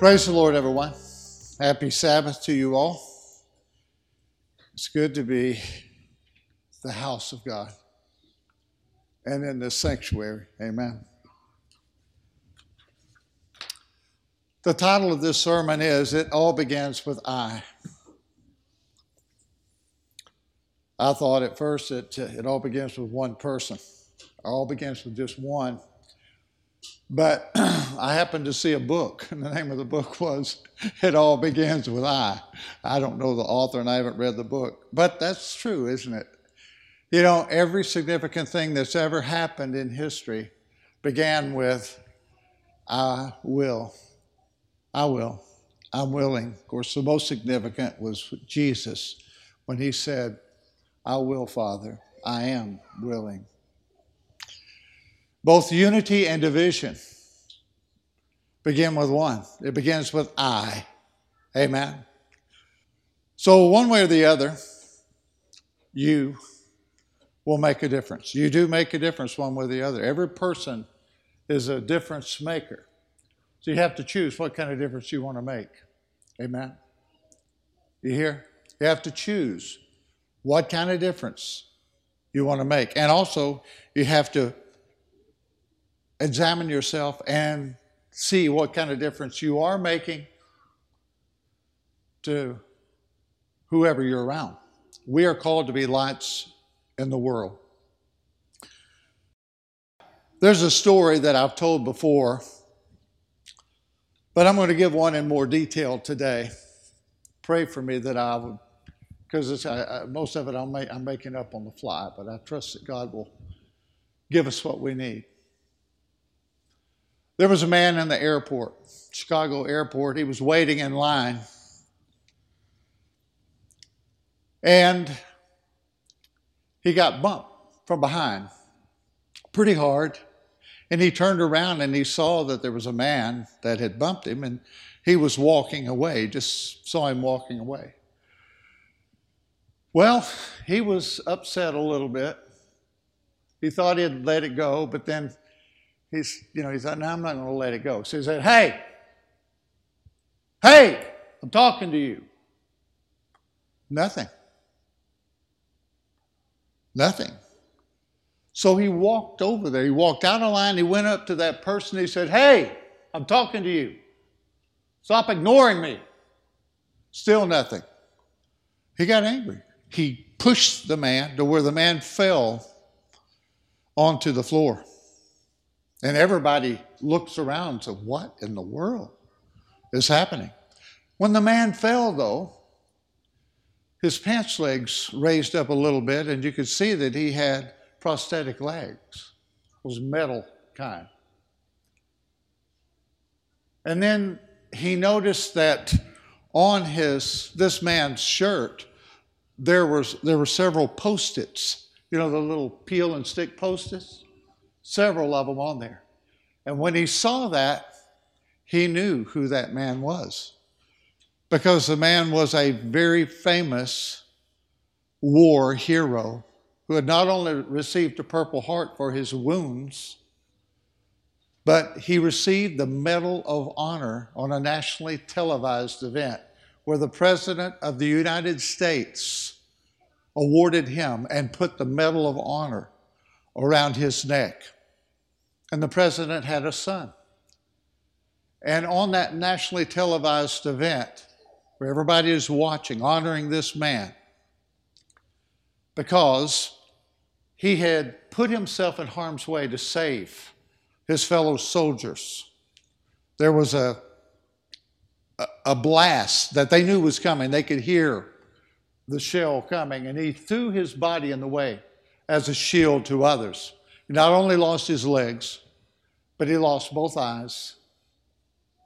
Praise the Lord, everyone. Happy Sabbath to you all. It's good to be the house of God and in the sanctuary. Amen. The title of this sermon is It All Begins with I. I thought at first that it all begins with one person, it all begins with just one. But I happened to see a book, and the name of the book was It All Begins with I. I don't know the author and I haven't read the book, but that's true, isn't it? You know, every significant thing that's ever happened in history began with I will. I will. I'm willing. Of course, the most significant was Jesus when he said, I will, Father. I am willing. Both unity and division begin with one. It begins with I. Amen. So, one way or the other, you will make a difference. You do make a difference one way or the other. Every person is a difference maker. So, you have to choose what kind of difference you want to make. Amen. You hear? You have to choose what kind of difference you want to make. And also, you have to examine yourself and see what kind of difference you are making to whoever you're around. We are called to be lights in the world. There's a story that I've told before, but I'm going to give one in more detail today. Pray for me that I would, because most of it I'm, I'm making up on the fly, but I trust that God will give us what we need. There was a man in the airport, Chicago airport. He was waiting in line. And he got bumped from behind pretty hard. And he turned around and he saw that there was a man that had bumped him and he was walking away, just saw him walking away. Well, he was upset a little bit. He thought he'd let it go, but then he's, you know, he said, no, I'm not going to let it go. So he said, hey, hey, I'm talking to you. Nothing. Nothing. So he walked over there. He walked out of line. He went up to that person. He said, Hey, I'm talking to you. Stop ignoring me. Still nothing. He got angry. He pushed the man to where the man fell onto the floor. And everybody looks around and says, What in the world is happening? When the man fell, though, his pants legs raised up a little bit, and you could see that he had prosthetic legs, those metal kind. And then he noticed that on his this man's shirt there was there were several post-its, you know, the little peel and stick post-its several of them on there. And when he saw that, he knew who that man was. Because the man was a very famous war hero who had not only received a Purple Heart for his wounds, but he received the Medal of Honor on a nationally televised event where the President of the United States awarded him and put the Medal of Honor around his neck. And the president had a son. And on that nationally televised event, where everybody is watching, honoring this man, because he had put himself in harm's way to save his fellow soldiers. There was a, a blast that they knew was coming. They could hear the shell coming, and he threw his body in the way as a shield to others. He not only lost his legs, but he lost both eyes.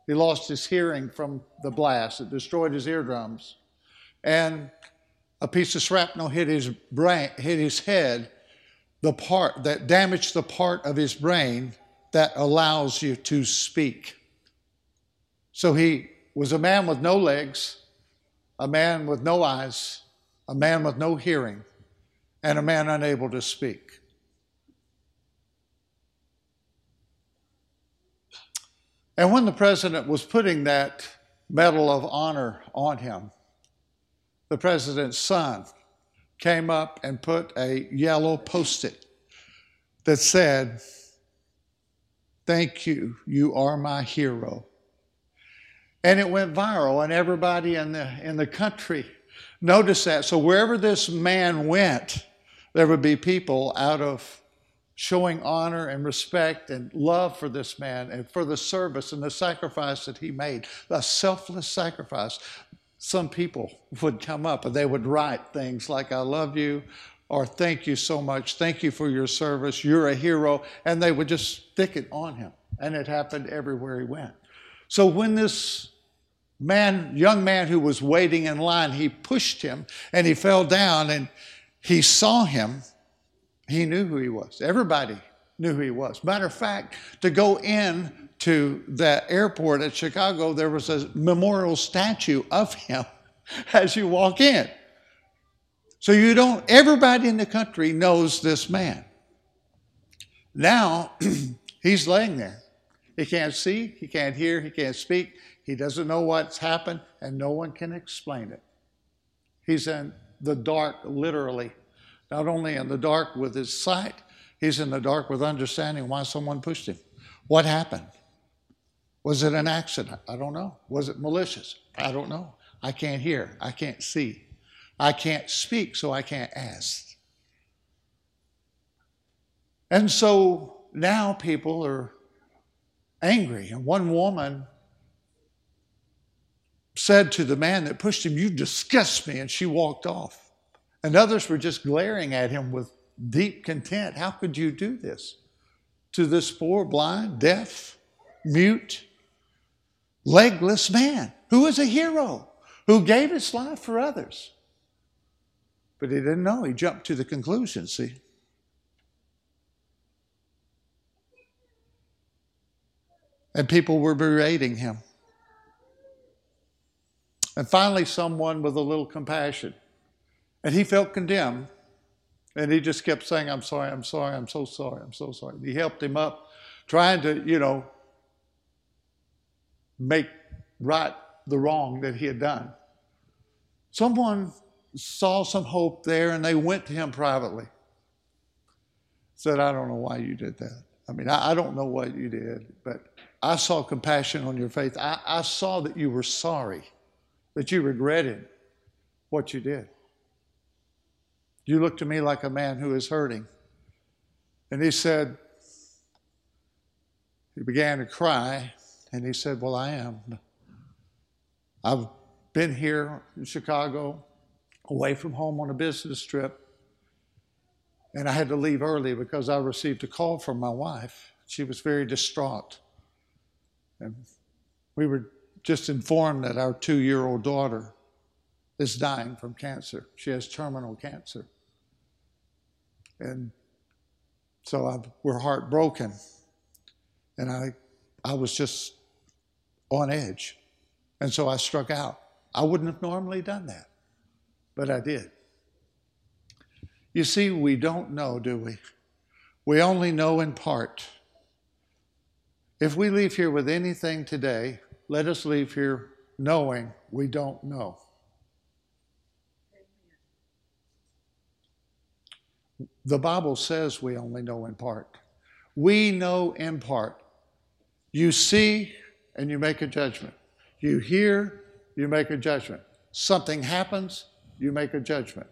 He lost his hearing from the blast. It destroyed his eardrums. And a piece of shrapnel hit his brain, hit his head, the part that damaged the part of his brain that allows you to speak. So he was a man with no legs, a man with no eyes, a man with no hearing, and a man unable to speak. And when the president was putting that Medal of Honor on him, the president's son came up and put a yellow post it that said, Thank you, you are my hero. And it went viral, and everybody in the, in the country noticed that. So wherever this man went, there would be people out of showing honor and respect and love for this man and for the service and the sacrifice that he made, a selfless sacrifice. Some people would come up and they would write things like, I love you, or thank you so much, thank you for your service, you're a hero, and they would just stick it on him. And it happened everywhere he went. So when this man, young man who was waiting in line, he pushed him and he fell down and he saw him he knew who he was. Everybody knew who he was. Matter of fact, to go in to the airport at Chicago, there was a memorial statue of him as you walk in. So you don't, everybody in the country knows this man. Now, he's laying there. He can't see, he can't hear, he can't speak, he doesn't know what's happened, and no one can explain it. He's in the dark, literally, not only in the dark with his sight, he's in the dark with understanding why someone pushed him. What happened? Was it an accident? I don't know. Was it malicious? I don't know. I can't hear. I can't see. I can't speak, so I can't ask. And so now people are angry. And one woman said to the man that pushed him, You disgust me. And she walked off. And others were just glaring at him with deep content. How could you do this to this poor, blind, deaf, mute, legless man who was a hero, who gave his life for others? But he didn't know. He jumped to the conclusion, see? And people were berating him. And finally, someone with a little compassion and he felt condemned. And he just kept saying, I'm sorry, I'm sorry, I'm so sorry, I'm so sorry. He helped him up, trying to, you know, make right the wrong that he had done. Someone saw some hope there and they went to him privately. Said, I don't know why you did that. I mean, I, I don't know what you did, but I saw compassion on your face. I, I saw that you were sorry, that you regretted what you did. You look to me like a man who is hurting. And he said, he began to cry, and he said, Well, I am. I've been here in Chicago, away from home on a business trip, and I had to leave early because I received a call from my wife. She was very distraught. And we were just informed that our two year old daughter is dying from cancer. She has terminal cancer. And so I, we're heartbroken. And I, I was just on edge. And so I struck out. I wouldn't have normally done that, but I did. You see, we don't know, do we? We only know in part. If we leave here with anything today, let us leave here knowing we don't know. The Bible says we only know in part. We know in part. You see and you make a judgment. You hear, you make a judgment. Something happens, you make a judgment.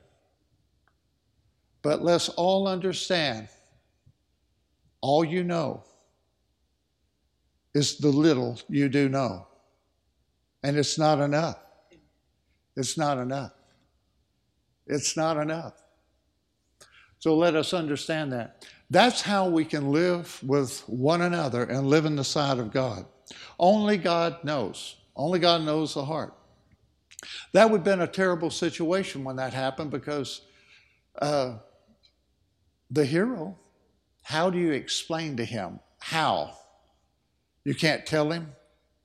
But let's all understand all you know is the little you do know. And it's not enough. It's not enough. It's not enough. So let us understand that. That's how we can live with one another and live in the sight of God. Only God knows. Only God knows the heart. That would have been a terrible situation when that happened because uh, the hero, how do you explain to him? How? You can't tell him.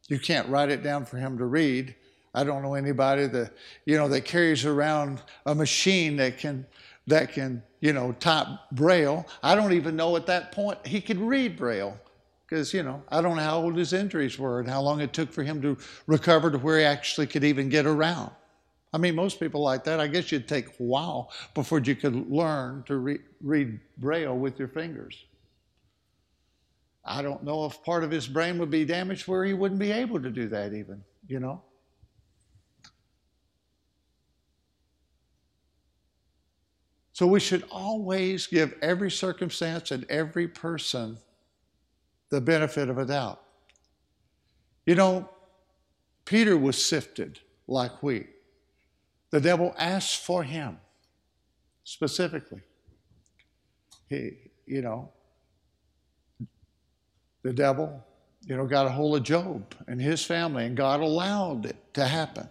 You can't write it down for him to read. I don't know anybody that, you know, that carries around a machine that can that can, you know, type Braille. I don't even know at that point he could read Braille. because, you know, I don't know how old his injuries were and how long it took for him to recover to where he actually could even get around. I mean, most people like that, I guess you'd take a while before you could learn to re- read Braille with your fingers. I don't know if part of his brain would be damaged where he wouldn't be able to do that, even, you know? So we should always give every circumstance and every person the benefit of a doubt. You know, Peter was sifted like wheat. The devil asked for him specifically. He, you know, the devil, you know, got a hold of Job and his family, and God allowed it to happen.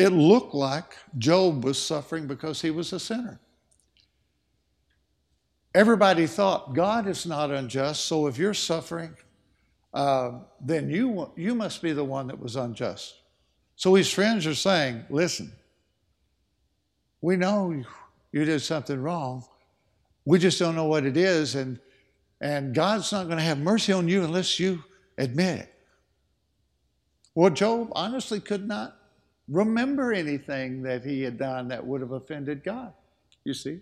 It looked like Job was suffering because he was a sinner. Everybody thought God is not unjust, so if you're suffering, uh, then you, you must be the one that was unjust. So his friends are saying, Listen, we know you did something wrong. We just don't know what it is, and, and God's not going to have mercy on you unless you admit it. Well, Job honestly could not remember anything that he had done that would have offended God, you see.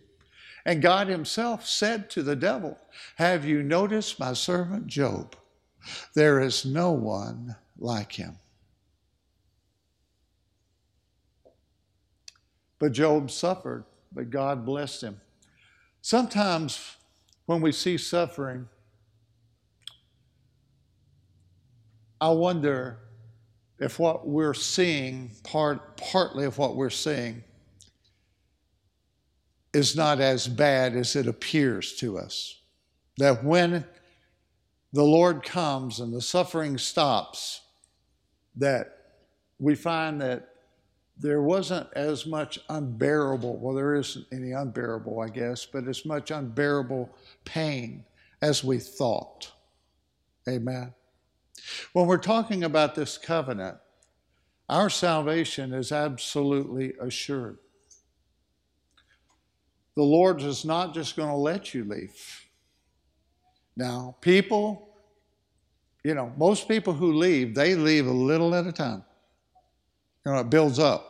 And God himself said to the devil, Have you noticed my servant Job? There is no one like him. But Job suffered, but God blessed him. Sometimes when we see suffering, I wonder if what we're seeing, part, partly of what we're seeing, is not as bad as it appears to us. That when the Lord comes and the suffering stops, that we find that there wasn't as much unbearable, well, there isn't any unbearable, I guess, but as much unbearable pain as we thought. Amen. When we're talking about this covenant, our salvation is absolutely assured. The Lord is not just going to let you leave. Now, people, you know, most people who leave, they leave a little at a time. You know, it builds up.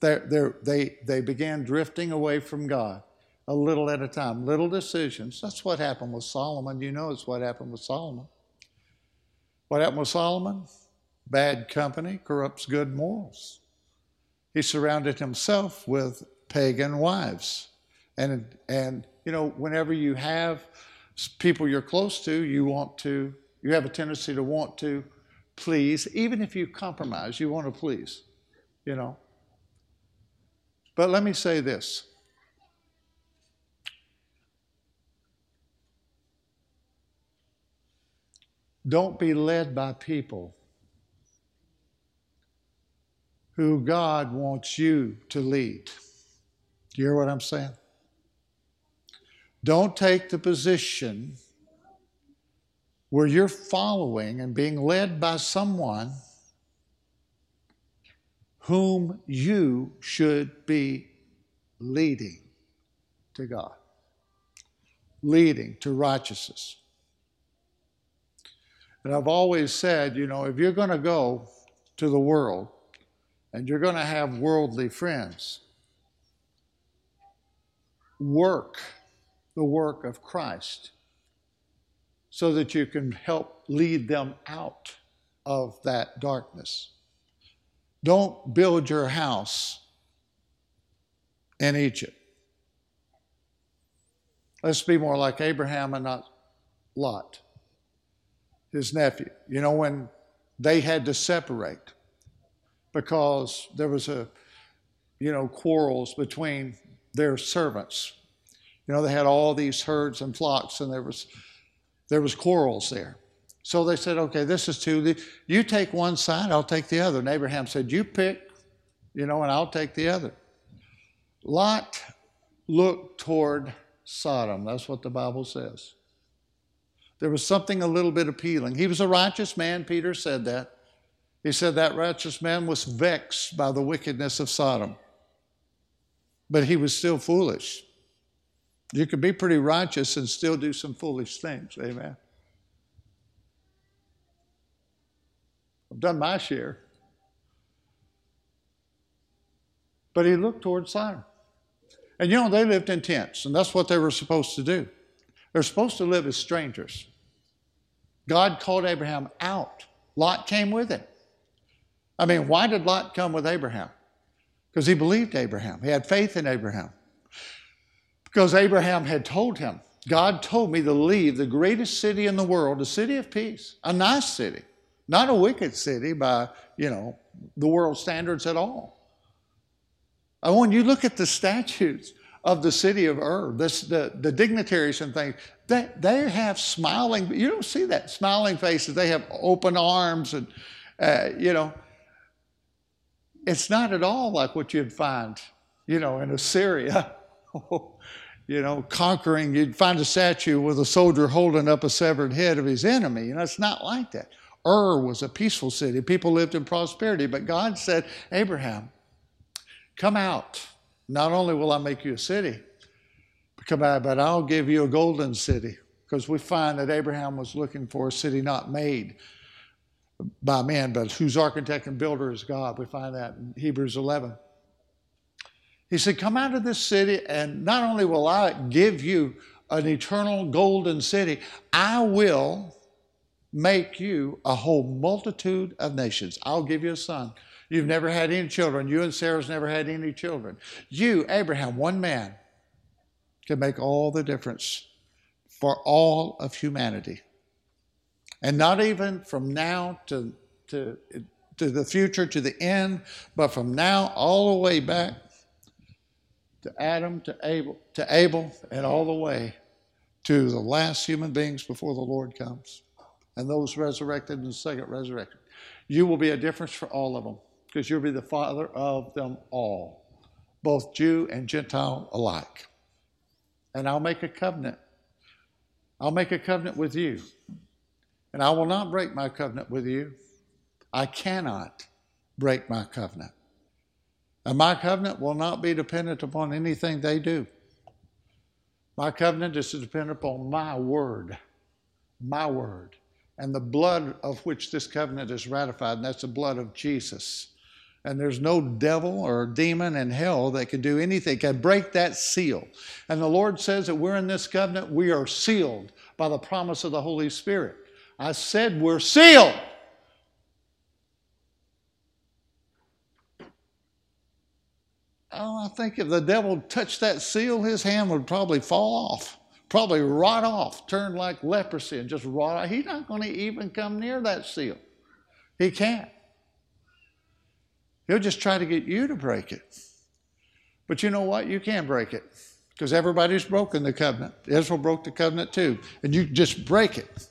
They're, they they began drifting away from God a little at a time, little decisions. That's what happened with Solomon. You know, it's what happened with Solomon. What happened with Solomon? Bad company corrupts good morals. He surrounded himself with pagan wives. And, and you know, whenever you have people you're close to, you want to, you have a tendency to want to please, even if you compromise, you want to please, you know. But let me say this Don't be led by people who God wants you to lead. Do you hear what I'm saying? Don't take the position where you're following and being led by someone whom you should be leading to God, leading to righteousness. And I've always said, you know, if you're going to go to the world and you're going to have worldly friends, work the work of Christ so that you can help lead them out of that darkness. Don't build your house in Egypt. Let's be more like Abraham and not Lot his nephew. You know, when they had to separate because there was a, you know, quarrels between their servants. You know, they had all these herds and flocks, and there was there was quarrels there. So they said, okay, this is two. You take one side, I'll take the other. And Abraham said, you pick, you know, and I'll take the other. Lot looked toward Sodom. That's what the Bible says. There was something a little bit appealing. He was a righteous man, Peter said that. He said that righteous man was vexed by the wickedness of Sodom, but he was still foolish. You can be pretty righteous and still do some foolish things. Amen. I've done my share. But he looked toward Sodom. And you know, they lived in tents, and that's what they were supposed to do. They're supposed to live as strangers. God called Abraham out. Lot came with him. I mean, why did Lot come with Abraham? Because he believed Abraham, he had faith in Abraham. Because Abraham had told him, God told me to leave the greatest city in the world, a city of peace, a nice city, not a wicked city by, you know, the world standards at all. And when you look at the statues of the city of Ur, this, the, the dignitaries and things, they, they have smiling, you don't see that, smiling faces. They have open arms and, uh, you know, it's not at all like what you'd find, you know, in Assyria. you know, conquering, you'd find a statue with a soldier holding up a severed head of his enemy. You know, it's not like that. Ur was a peaceful city. People lived in prosperity. But God said, Abraham, come out. Not only will I make you a city, but I'll give you a golden city. Because we find that Abraham was looking for a city not made by man, but whose architect and builder is God. We find that in Hebrews 11. He said, Come out of this city, and not only will I give you an eternal golden city, I will make you a whole multitude of nations. I'll give you a son. You've never had any children. You and Sarah's never had any children. You, Abraham, one man, can make all the difference for all of humanity. And not even from now to, to, to the future, to the end, but from now all the way back to Adam, to Abel, to Abel, and all the way to the last human beings before the Lord comes, and those resurrected in the second resurrection. You will be a difference for all of them because you'll be the father of them all, both Jew and Gentile alike. And I'll make a covenant. I'll make a covenant with you. And I will not break my covenant with you. I cannot break my covenant. And my covenant will not be dependent upon anything they do. My covenant is to depend upon my word, my word, and the blood of which this covenant is ratified, and that's the blood of Jesus. And there's no devil or demon in hell that can do anything, can break that seal. And the Lord says that we're in this covenant, we are sealed by the promise of the Holy Spirit. I said we're sealed. Oh, I think if the devil touched that seal, his hand would probably fall off, probably rot off, turn like leprosy and just rot off. He's not going to even come near that seal. He can't. He'll just try to get you to break it. But you know what? You can't break it because everybody's broken the covenant. Israel broke the covenant too. And you just break it.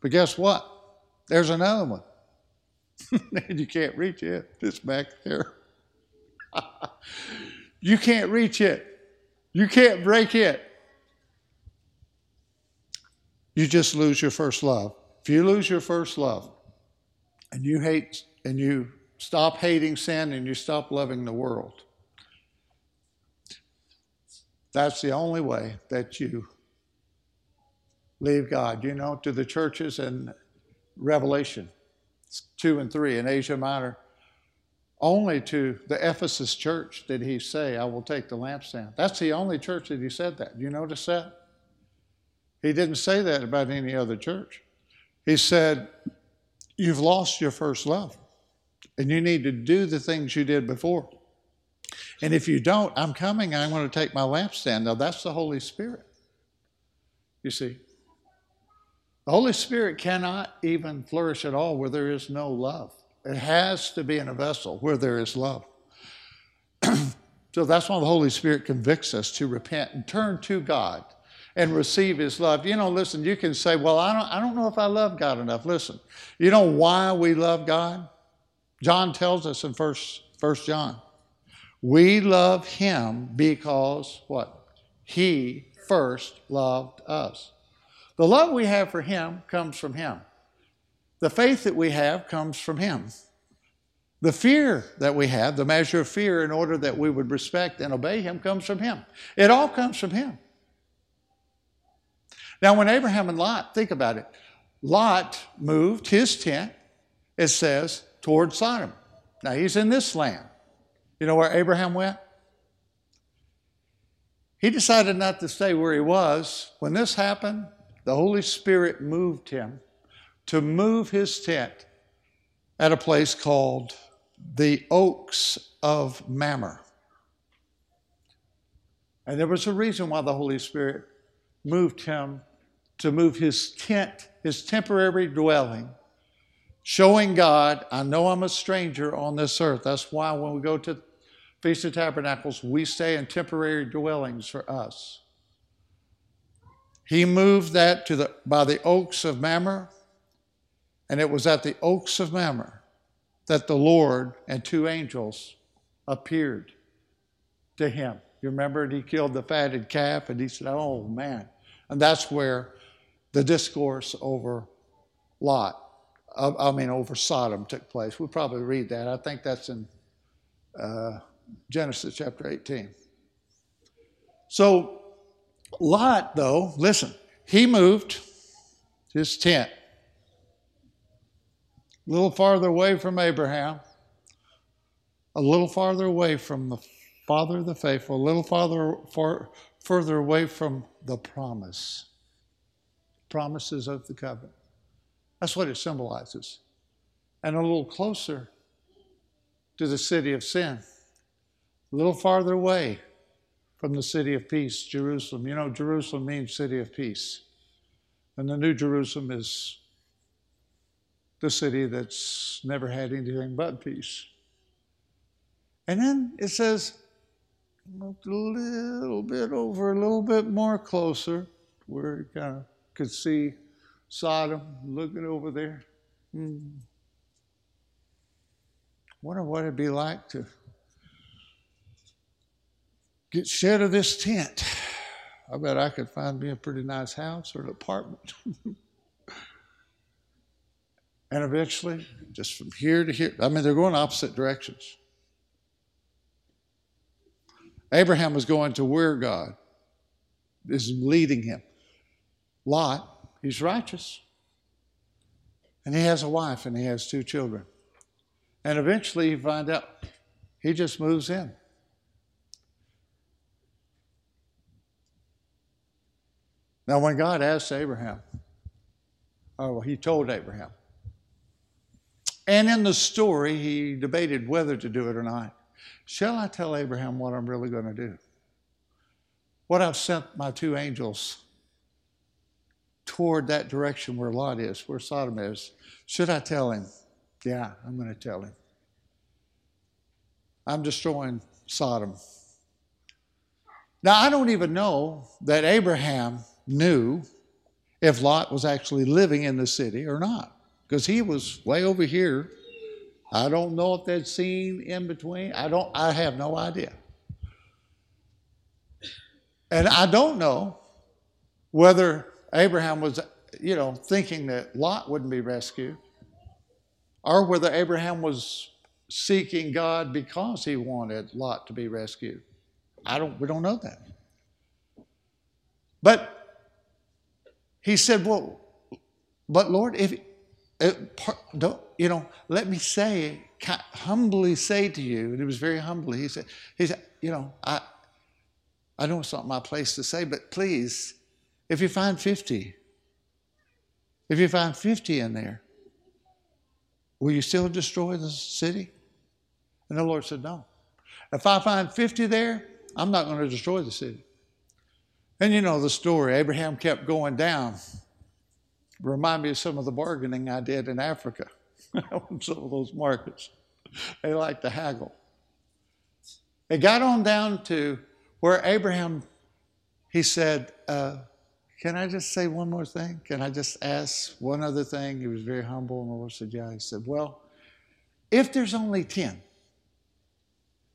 But guess what? There's another one. and you can't reach it. It's back there. you can't reach it. You can't break it. You just lose your first love. If you lose your first love and you hate and you stop hating sin and you stop loving the world, that's the only way that you leave God. You know, to the churches in Revelation 2 and 3 in Asia Minor, only to the Ephesus church did he say, I will take the lampstand. That's the only church that he said that. Do you notice that? He didn't say that about any other church. He said, You've lost your first love, and you need to do the things you did before. And if you don't, I'm coming, I'm going to take my lampstand. Now, that's the Holy Spirit. You see, the Holy Spirit cannot even flourish at all where there is no love. It has to be in a vessel where there is love. so that's why the Holy Spirit convicts us to repent and turn to God and receive His love. You know, listen, you can say, Well, I don't, I don't know if I love God enough. Listen, you know why we love God? John tells us in First, First John. We love Him because what? He first loved us. The love we have for Him comes from Him. The faith that we have comes from Him. The fear that we have, the measure of fear in order that we would respect and obey Him, comes from Him. It all comes from Him. Now, when Abraham and Lot, think about it, Lot moved his tent it says, toward Sodom. Now he's in this land. You know where Abraham went? He decided not to stay where he was. When this happened, the Holy Spirit moved him to move his tent at a place called the Oaks of Mamre. And there was a reason why the Holy Spirit moved him to move his tent, his temporary dwelling, showing God, I know I'm a stranger on this earth. That's why when we go to Feast of Tabernacles, we stay in temporary dwellings for us. He moved that to the, by the oaks of Mamre, and it was at the oaks of Mamre that the Lord and two angels appeared to him. You remember he killed the fatted calf, and he said, Oh man. And that's where the discourse over Lot, I mean, over Sodom took place. We'll probably read that. I think that's in uh, Genesis chapter 18. So, Lot, though, listen, he moved his tent a little farther away from Abraham, a little farther away from the father of the faithful, a little farther, far, further away from the promise, promises of the covenant. That's what it symbolizes. And a little closer to the city of sin a little farther away from the city of peace, Jerusalem. You know, Jerusalem means city of peace. And the New Jerusalem is the city that's never had anything but peace. And then it says, a little bit over, a little bit more closer, where you kind of could see Sodom looking over there. Hmm. Wonder what it'd be like to get shed of this tent. I bet I could find me a pretty nice house or an apartment. and eventually, just from here to here, I mean, they're going opposite directions. Abraham was going to where God is leading him. Lot, he's righteous. And he has a wife and he has two children. And eventually you find out he just moves in. Now, when God asked Abraham, oh, he told Abraham, and in the story, he debated whether to do it or not. Shall I tell Abraham what I'm really going to do? What I've sent my two angels toward that direction where Lot is, where Sodom is. Should I tell him? Yeah, I'm going to tell him. I'm destroying Sodom. Now, I don't even know that Abraham knew if Lot was actually living in the city or not, because he was way over here. I don't know if they'd seen in between. I don't. I have no idea. And I don't know whether Abraham was, you know, thinking that Lot wouldn't be rescued, or whether Abraham was seeking God because he wanted Lot to be rescued. I don't. We don't know that. But he said, Well, but Lord, if, if don't, you know, let me say, humbly say to you, and it was very humbly, he said, he said, you know, I, I know it's not my place to say, but please, if you find 50, if you find 50 in there, will you still destroy the city? And the Lord said, No. If I find 50 there, I'm not going to destroy the city. And you know the story. Abraham kept going down. Remind me of some of the bargaining I did in Africa on some of those markets. They like to haggle. It got on down to where Abraham, he said, uh, Can I just say one more thing? Can I just ask one other thing? He was very humble, and the Lord said, Yeah. He said, Well, if there's only 10,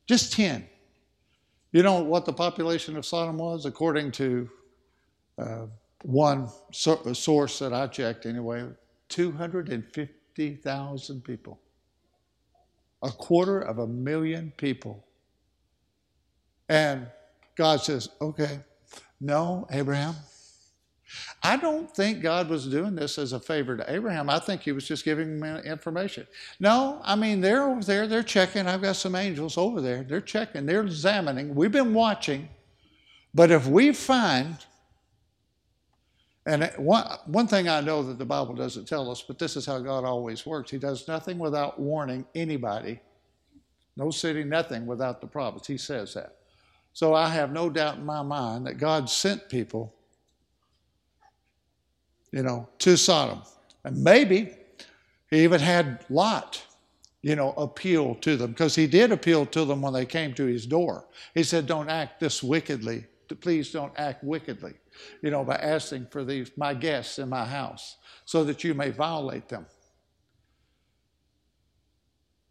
just 10, you know what the population of Sodom was? According to uh, one so- source that I checked, anyway, 250,000 people. A quarter of a million people. And God says, okay, no, Abraham, I don't think God was doing this as a favor to Abraham. I think he was just giving him uh, information. No, I mean, they're over there, they're checking. I've got some angels over there. They're checking, they're examining. We've been watching. But if we find, and uh, one, one thing I know that the Bible doesn't tell us, but this is how God always works He does nothing without warning anybody. No city, nothing without the prophets. He says that. So I have no doubt in my mind that God sent people you know, to Sodom. And maybe he even had Lot, you know, appeal to them because he did appeal to them when they came to his door. He said, Don't act this wickedly. Please don't act wickedly, you know, by asking for these, my guests in my house so that you may violate them.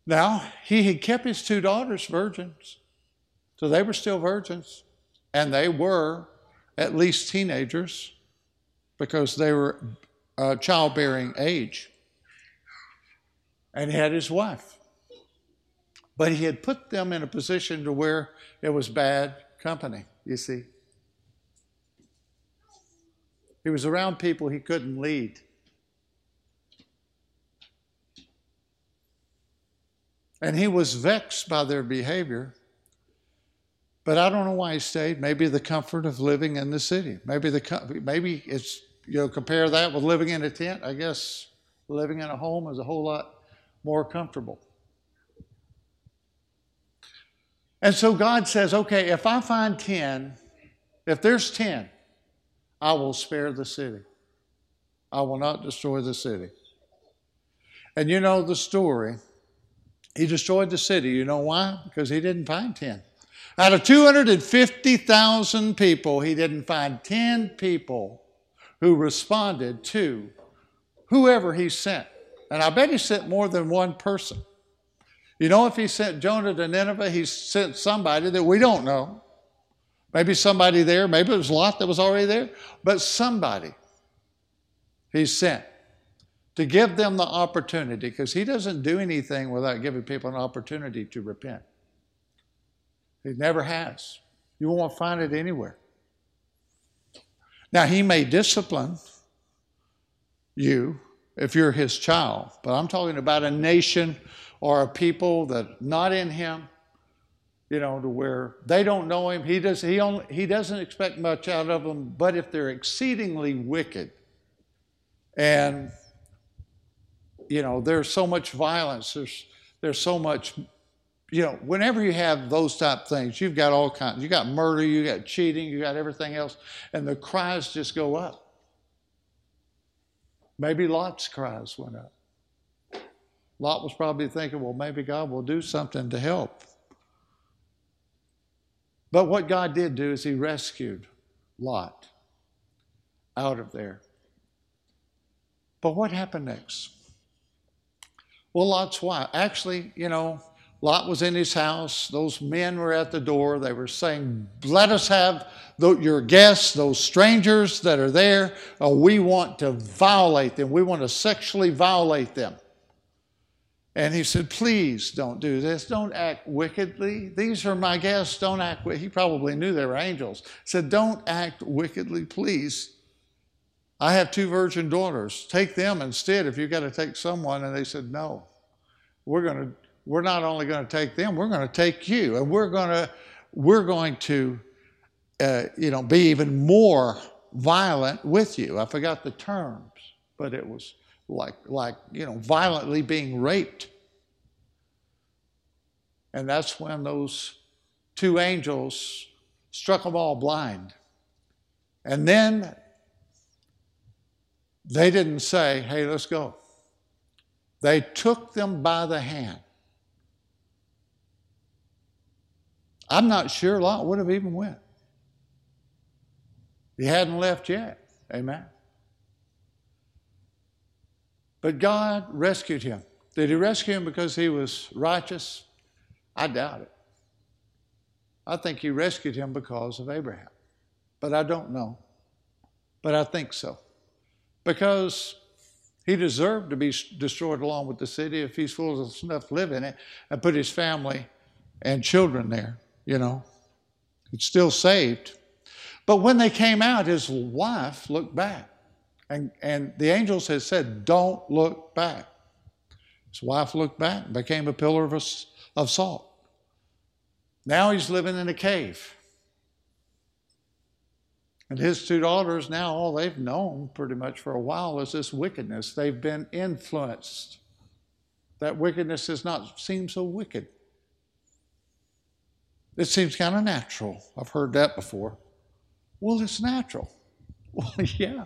Now, he had kept his two daughters virgins. So they were still virgins, and they were at least teenagers because they were uh, childbearing age. And he had his wife. But he had put them in a position to where it was bad company, you see. He was around people he couldn't lead. And he was vexed by their behavior. But I don't know why he stayed. Maybe the comfort of living in the city. Maybe the maybe it's you know compare that with living in a tent. I guess living in a home is a whole lot more comfortable. And so God says, okay, if I find 10, if there's 10, I will spare the city. I will not destroy the city. And you know the story. He destroyed the city. You know why? Because he didn't find 10. Out of 250,000 people, he didn't find 10 people who responded to whoever he sent. And I bet he sent more than one person. You know, if he sent Jonah to Nineveh, he sent somebody that we don't know. Maybe somebody there, maybe it was Lot that was already there, but somebody he sent to give them the opportunity because he doesn't do anything without giving people an opportunity to repent. He never has. You won't find it anywhere. Now, he may discipline you if you're his child, but I'm talking about a nation or a people that not in him, you know, to where they don't know him. He does he only he doesn't expect much out of them, but if they're exceedingly wicked and you know, there's so much violence, there's there's so much you know, whenever you have those type things, you've got all kinds. You got murder, you got cheating, you got everything else, and the cries just go up. Maybe Lot's cries went up. Lot was probably thinking, well, maybe God will do something to help. But what God did do is He rescued Lot out of there. But what happened next? Well, Lot's wife, actually, you know, Lot was in his house. Those men were at the door. They were saying, Let us have your guests, those strangers that are there. Oh, we want to violate them. We want to sexually violate them. And he said, Please don't do this. Don't act wickedly. These are my guests. Don't act. He probably knew they were angels. He said, Don't act wickedly, please. I have two virgin daughters. Take them instead if you've got to take someone. And they said, No. We're going to we're not only going to take them, we're going to take you, and we're going to we're going to uh, you know be even more violent with you. I forgot the terms, but it was like like you know violently being raped, and that's when those two angels struck them all blind, and then they didn't say, "Hey, let's go." They took them by the hand I'm not sure Lot would have even went. He hadn't left yet. Amen. But God rescued him. Did he rescue him because he was righteous? I doubt it. I think he rescued him because of Abraham. But I don't know. But I think so. Because he deserved to be destroyed along with the city if he's full enough to live in it and put his family and children there you know. He's still saved. But when they came out, his wife looked back. And, and the angels had said, Don't look back. His wife looked back and became a pillar of, of salt. Now he's living in a cave. And his two daughters, now all they've known pretty much for a while is this wickedness. They've been influenced. That wickedness does not seem so wicked. It seems kind of natural. I've heard that before. Well, it's natural. Well, yeah.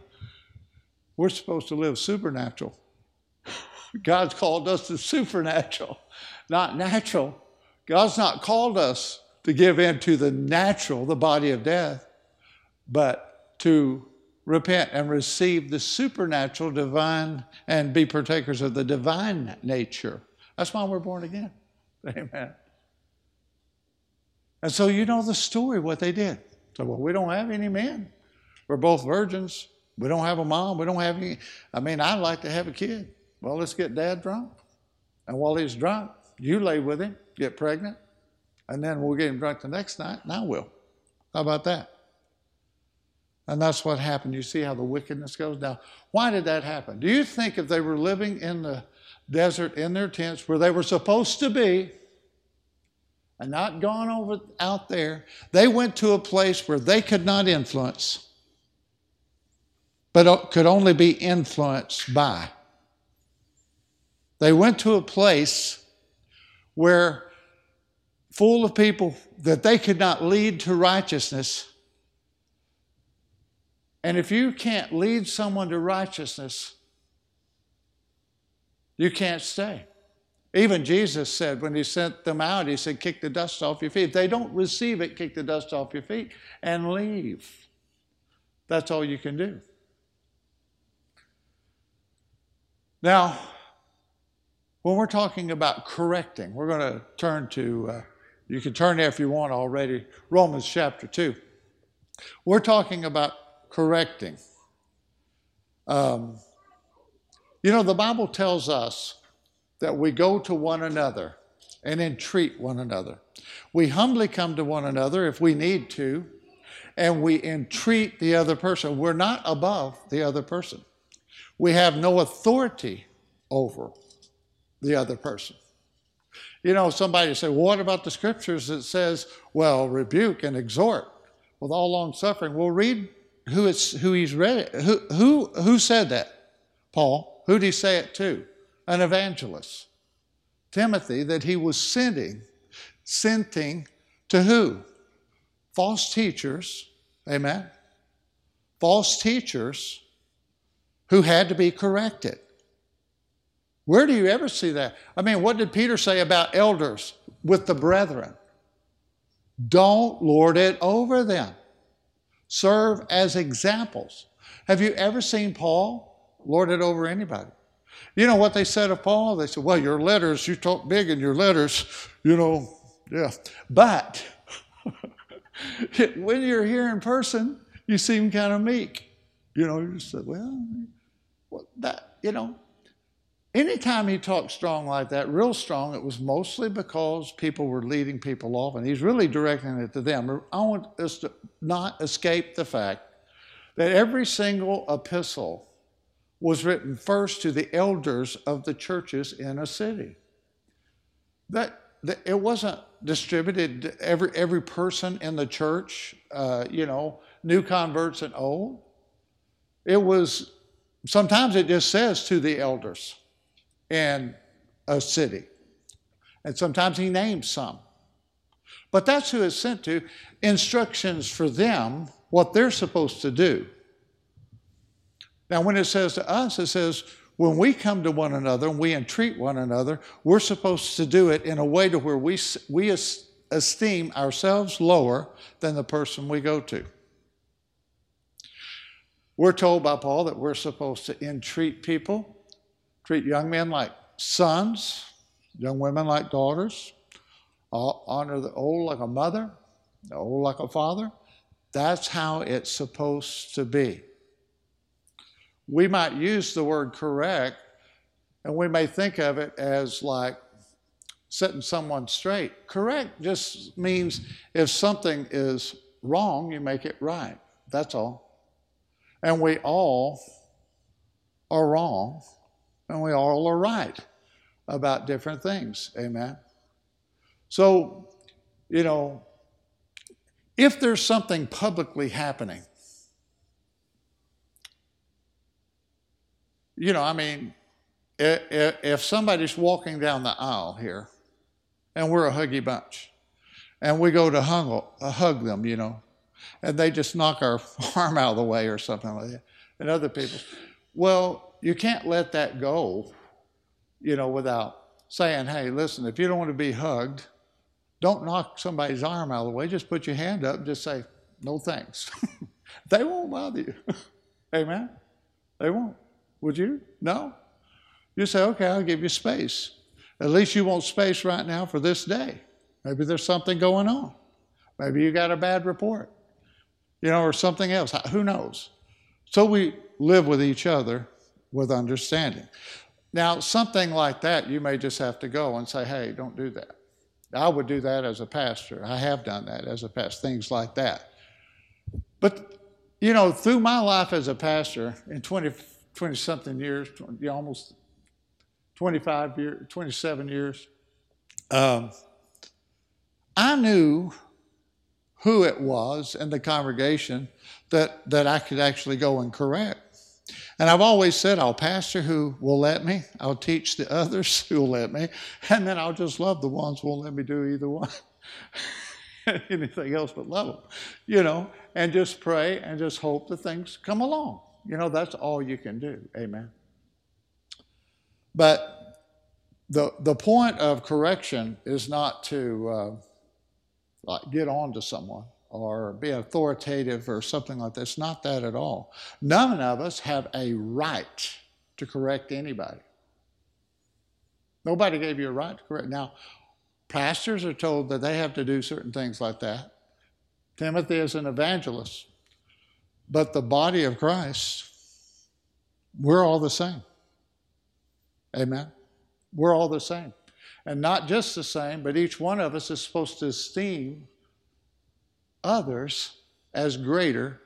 We're supposed to live supernatural. God's called us to supernatural, not natural. God's not called us to give in to the natural, the body of death, but to repent and receive the supernatural, divine, and be partakers of the divine nature. That's why we're born again. Amen. And so you know the story, what they did. So, well, we don't have any men. We're both virgins. We don't have a mom. We don't have any. I mean, I'd like to have a kid. Well, let's get dad drunk. And while he's drunk, you lay with him, get pregnant, and then we'll get him drunk the next night, and I will. How about that? And that's what happened. You see how the wickedness goes down. Why did that happen? Do you think if they were living in the desert in their tents where they were supposed to be, and not gone over out there. They went to a place where they could not influence, but could only be influenced by. They went to a place where full of people that they could not lead to righteousness. And if you can't lead someone to righteousness, you can't stay. Even Jesus said when he sent them out, he said, kick the dust off your feet. If they don't receive it, kick the dust off your feet and leave. That's all you can do. Now, when we're talking about correcting, we're going to turn to, uh, you can turn there if you want already, Romans chapter 2. We're talking about correcting. Um, you know, the Bible tells us that we go to one another and entreat one another. We humbly come to one another if we need to, and we entreat the other person. We're not above the other person. We have no authority over the other person. You know, somebody say, well, what about the scriptures that says, well, rebuke and exhort with all long suffering? Well, read who it's who he's read it. Who who who said that? Paul. Who did he say it to? An evangelist, Timothy, that he was sending, sending to who? False teachers, amen? False teachers who had to be corrected. Where do you ever see that? I mean, what did Peter say about elders with the brethren? Don't lord it over them. Serve as examples. Have you ever seen Paul lord it over anybody? You know what they said of Paul? They said, well, your letters, you talk big in your letters, you know, yeah. But when you're here in person, you seem kind of meek. You know, you said, well, that, you know, anytime he talked strong like that, real strong, it was mostly because people were leading people off, and he's really directing it to them. I want us to not escape the fact that every single epistle was written first to the elders of the churches in a city. That, that it wasn't distributed to every every person in the church, uh, you know, new converts and old. It was sometimes it just says to the elders in a city, and sometimes he names some. But that's who it's sent to. Instructions for them, what they're supposed to do. Now, when it says to us, it says, when we come to one another and we entreat one another, we're supposed to do it in a way to where we, we esteem ourselves lower than the person we go to. We're told by Paul that we're supposed to entreat people, treat young men like sons, young women like daughters, honor the old like a mother, the old like a father. That's how it's supposed to be we might use the word correct and we may think of it as like setting someone straight. Correct just means if something is wrong, you make it right. That's all. And we all are wrong and we all are right about different things. Amen. So, you know, if there's something publicly happening, you know, I mean, if somebody's walking down the aisle here and we're a huggy bunch and we go to hug, hug them, you know, and they just knock our arm out of the way or something like that, and other people, well, you can't let that go, you know, without saying, hey, listen, if you don't want to be hugged, don't knock somebody's arm out of the way. Just put your hand up and just say, no thanks. they won't bother you. Amen? They won't. Would you? No? You say, okay, I'll give you space. At least you want space right now for this day. Maybe there's something going on. Maybe you got a bad report, you know, or something else. Who knows? So we live with each other with understanding. Now, something like that, you may just have to go and say, hey, don't do that. I would do that as a pastor. I have done that as a pastor, things like that. But, you know, through my life as a pastor in 20, 20 something years, 20, almost 25 years, 27 years, um, I knew who it was in the congregation that, that I could actually go and correct. And I've always said, I'll pastor who will let me, I'll teach the others who will let me, and then I'll just love the ones who won't let me do either one. Anything else but love them, you know, and just pray and just hope that things come along. You know, that's all you can do. Amen. But the, the point of correction is not to uh, like get on to someone or be authoritative or something like that. It's not that at all. None of us have a right to correct anybody. Nobody gave you a right to correct. Now, pastors are told that they have to do certain things like that. Timothy is an evangelist. But the body of Christ, we're all the same. Amen. We're all the same. And not just the same, but each one of us is supposed to esteem others as greater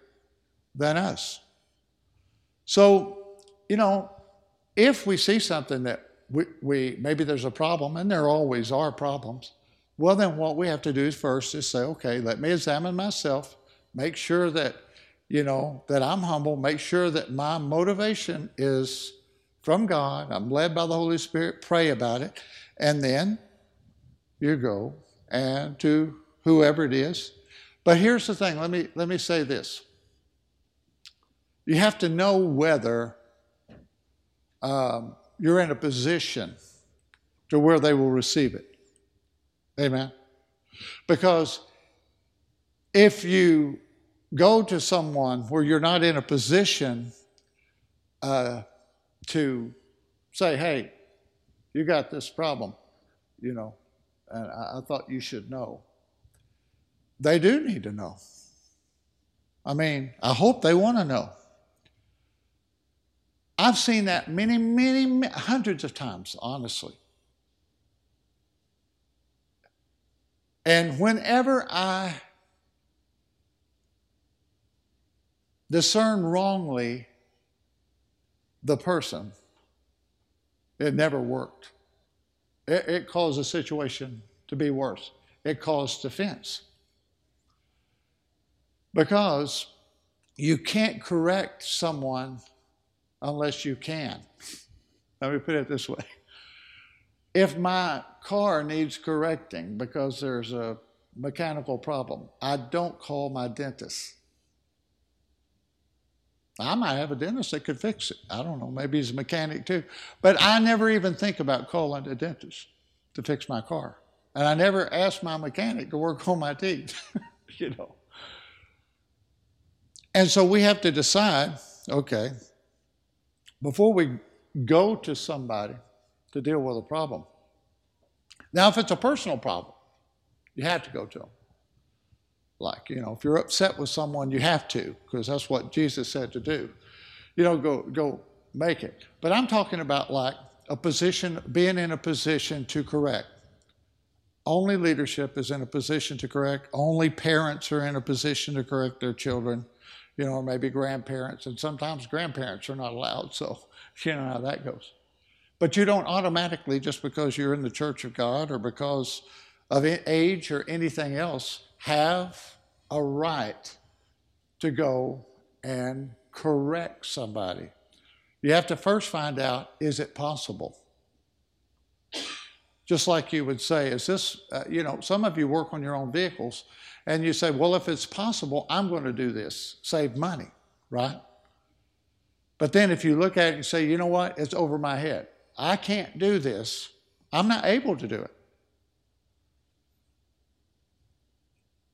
than us. So, you know, if we see something that we, we, maybe there's a problem, and there always are problems, well, then what we have to do first is say, okay, let me examine myself, make sure that, you know, that I'm humble, make sure that my motivation is from God, I'm led by the Holy Spirit, pray about it, and then you go and to whoever it is but here's the thing let me, let me say this. You have to know whether um, you're in a position to where they will receive it. Amen. Because if you go to someone where you're not in a position uh, to say, hey, you got this problem, you know, and I, I thought you should know. They do need to know. I mean, I hope they want to know. I've seen that many, many, hundreds of times, honestly. And whenever I discern wrongly the person, it never worked. It, it caused the situation to be worse. It caused offense because you can't correct someone unless you can. Let me put it this way. If my car needs correcting because there's a mechanical problem, I don't call my dentist. I might have a dentist that could fix it. I don't know. Maybe he's a mechanic too. But I never even think about calling a dentist to fix my car. And I never ask my mechanic to work on my teeth, you know. And so we have to decide okay, before we go to somebody to deal with a problem. Now, if it's a personal problem, you have to go to them. Like, you know, if you're upset with someone, you have to, because that's what Jesus said to do. You know, go, go make it. But I'm talking about like a position, being in a position to correct. Only leadership is in a position to correct. Only parents are in a position to correct their children you know, or maybe grandparents, and sometimes grandparents are not allowed, so you know how that goes. But you don't automatically, just because you're in the church of God or because of age or anything else, have a right to go and correct somebody. You have to first find out is it possible? Just like you would say, is this, uh, you know, some of you work on your own vehicles and you say, well, if it's possible, I'm going to do this, save money, right? But then if you look at it and say, you know what, it's over my head. I can't do this. I'm not able to do it.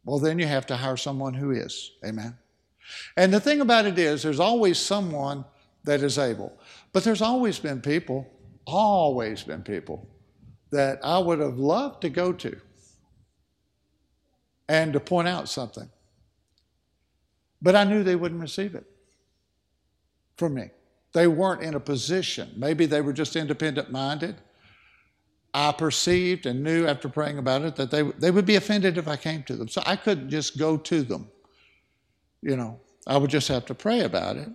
Well, then you have to hire someone who is. Amen. And the thing about it is, there's always someone that is able. But there's always been people, always been people, that I would have loved to go to and to point out something. But I knew they wouldn't receive it from me. They weren't in a position. Maybe they were just independent minded. I perceived and knew after praying about it that they, they would be offended if I came to them. So I couldn't just go to them. You know, I would just have to pray about it.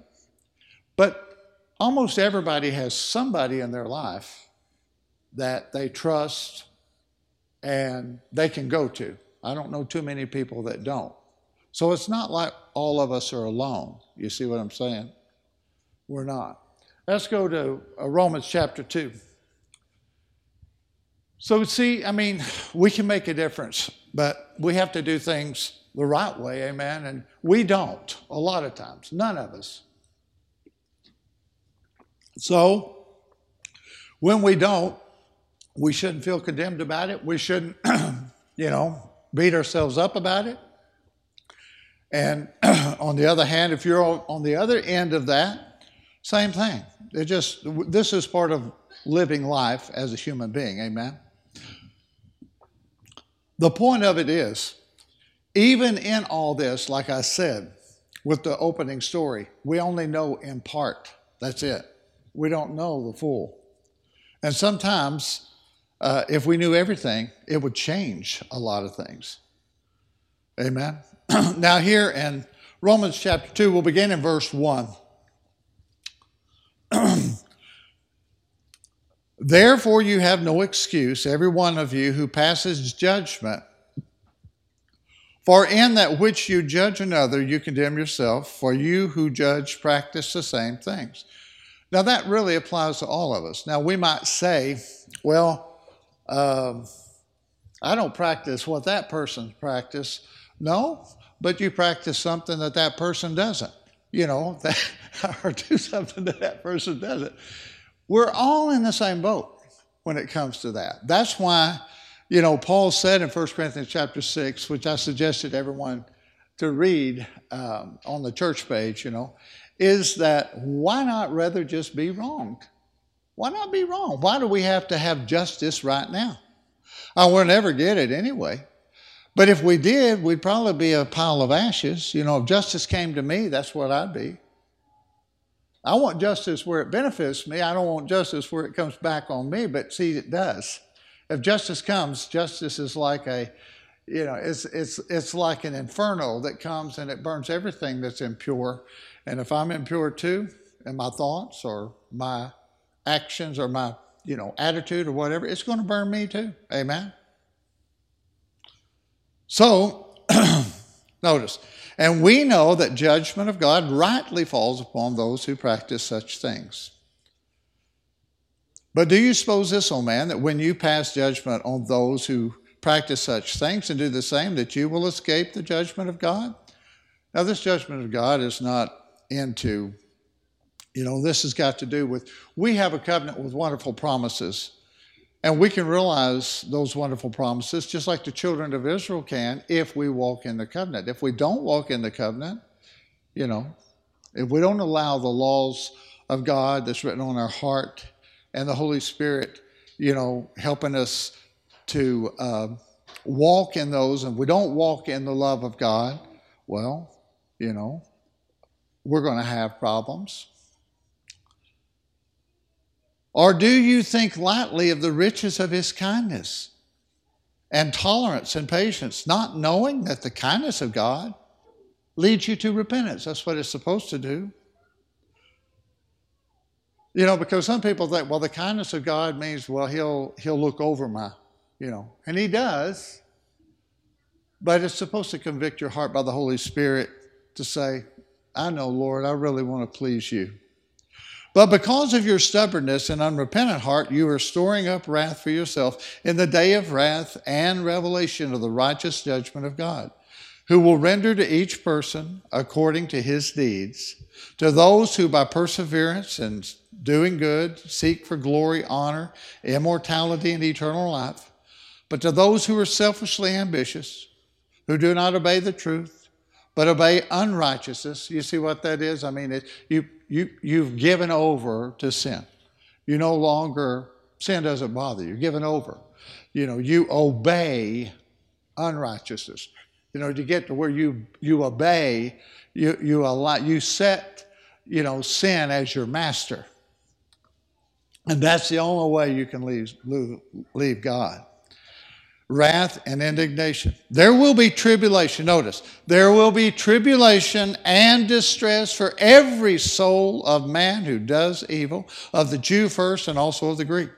But almost everybody has somebody in their life that they trust and they can go to. I don't know too many people that don't. So it's not like all of us are alone. You see what I'm saying? We're not. Let's go to uh, Romans chapter 2. So, see, I mean, we can make a difference, but we have to do things the right way, amen? And we don't a lot of times, none of us. So, when we don't, we shouldn't feel condemned about it. We shouldn't, you know, beat ourselves up about it. And on the other hand, if you're on the other end of that, same thing. It just, this is part of living life as a human being. Amen. The point of it is, even in all this, like I said with the opening story, we only know in part. That's it. We don't know the full. And sometimes, uh, if we knew everything, it would change a lot of things. Amen. now, here in Romans chapter 2, we'll begin in verse 1. Therefore, you have no excuse, every one of you who passes judgment. For in that which you judge another, you condemn yourself, for you who judge practice the same things. Now, that really applies to all of us. Now, we might say, well, um, I don't practice what that person practice. No, but you practice something that that person doesn't you know, that, or do something that that person doesn't. We're all in the same boat when it comes to that. That's why, you know, Paul said in 1 Corinthians chapter 6, which I suggested everyone to read um, on the church page, you know, is that why not rather just be wrong? Why not be wrong? Why do we have to have justice right now? I will never get it anyway. But if we did, we'd probably be a pile of ashes. You know, if justice came to me, that's what I'd be. I want justice where it benefits me. I don't want justice where it comes back on me, but see, it does. If justice comes, justice is like a, you know, it's, it's, it's like an inferno that comes and it burns everything that's impure. And if I'm impure too, in my thoughts or my actions or my, you know, attitude or whatever, it's going to burn me too. Amen. So, notice, and we know that judgment of God rightly falls upon those who practice such things. But do you suppose this, O oh man, that when you pass judgment on those who practice such things and do the same, that you will escape the judgment of God? Now, this judgment of God is not into, you know, this has got to do with, we have a covenant with wonderful promises and we can realize those wonderful promises just like the children of Israel can if we walk in the covenant. If we don't walk in the covenant, you know, if we don't allow the laws of God that's written on our heart and the Holy Spirit, you know, helping us to uh, walk in those, and we don't walk in the love of God, well, you know, we're going to have problems. Or do you think lightly of the riches of his kindness and tolerance and patience, not knowing that the kindness of God leads you to repentance. That's what it's supposed to do. You know, because some people think, well, the kindness of God means, well, he'll he'll look over my, you know, and he does. But it's supposed to convict your heart by the Holy Spirit to say, I know, Lord, I really want to please you. But because of your stubbornness and unrepentant heart, you are storing up wrath for yourself in the day of wrath and revelation of the righteous judgment of God, who will render to each person according to his deeds. To those who by perseverance and doing good seek for glory, honor, immortality, and eternal life, but to those who are selfishly ambitious, who do not obey the truth, but obey unrighteousness. You see what that is? I mean, it, you, you, you've given over to sin. You no longer, sin doesn't bother you, you're given over. You know, you obey unrighteousness. You know, to get to where you, you obey, you, you, allow, you set, you know, sin as your master. And that's the only way you can leave, leave God wrath, and indignation. There will be tribulation. Notice, there will be tribulation and distress for every soul of man who does evil, of the Jew first and also of the Greek.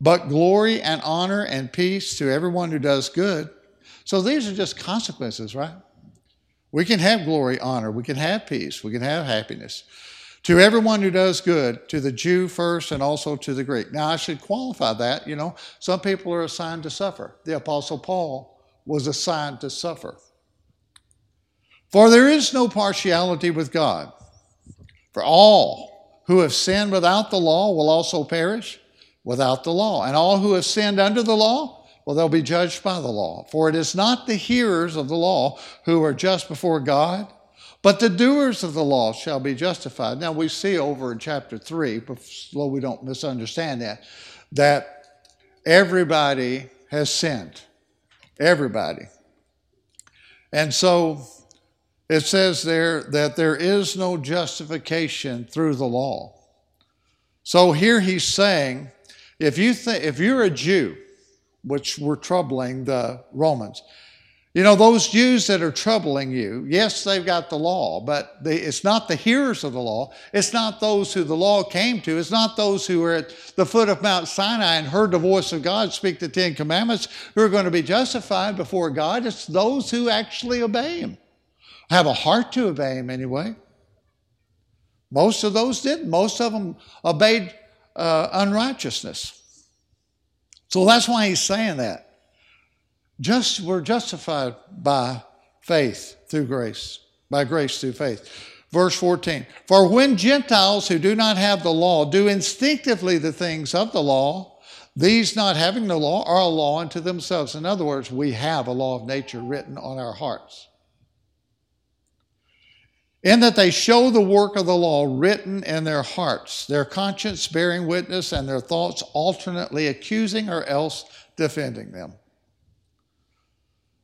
But glory and honor and peace to everyone who does good. So these are just consequences, right? We can have glory, honor, we can have peace, we can have happiness. To everyone who does good, to the Jew first and also to the Greek. Now, I should qualify that. You know, some people are assigned to suffer. The Apostle Paul was assigned to suffer. For there is no partiality with God. For all who have sinned without the law will also perish without the law. And all who have sinned under the law, well, they'll be judged by the law. For it is not the hearers of the law who are just before God but the doers of the law shall be justified. Now we see over in chapter 3, so we don't misunderstand that, that everybody has sinned. Everybody. And so it says there that there is no justification through the law. So here he's saying, if you think if you're a Jew, which were troubling the Romans, you know, those Jews that are troubling you, yes, they've got the law, but it's not the hearers of the law. It's not those who the law came to. It's not those who were at the foot of Mount Sinai and heard the voice of God speak the Ten Commandments who are going to be justified before God. It's those who actually obey Him, have a heart to obey Him anyway. Most of those didn't. Most of them obeyed uh, unrighteousness. So that's why He's saying that. Just we're justified by faith through grace, by grace through faith. Verse 14 For when Gentiles who do not have the law do instinctively the things of the law, these not having the law are a law unto themselves. In other words, we have a law of nature written on our hearts. In that they show the work of the law written in their hearts, their conscience bearing witness, and their thoughts alternately accusing or else defending them.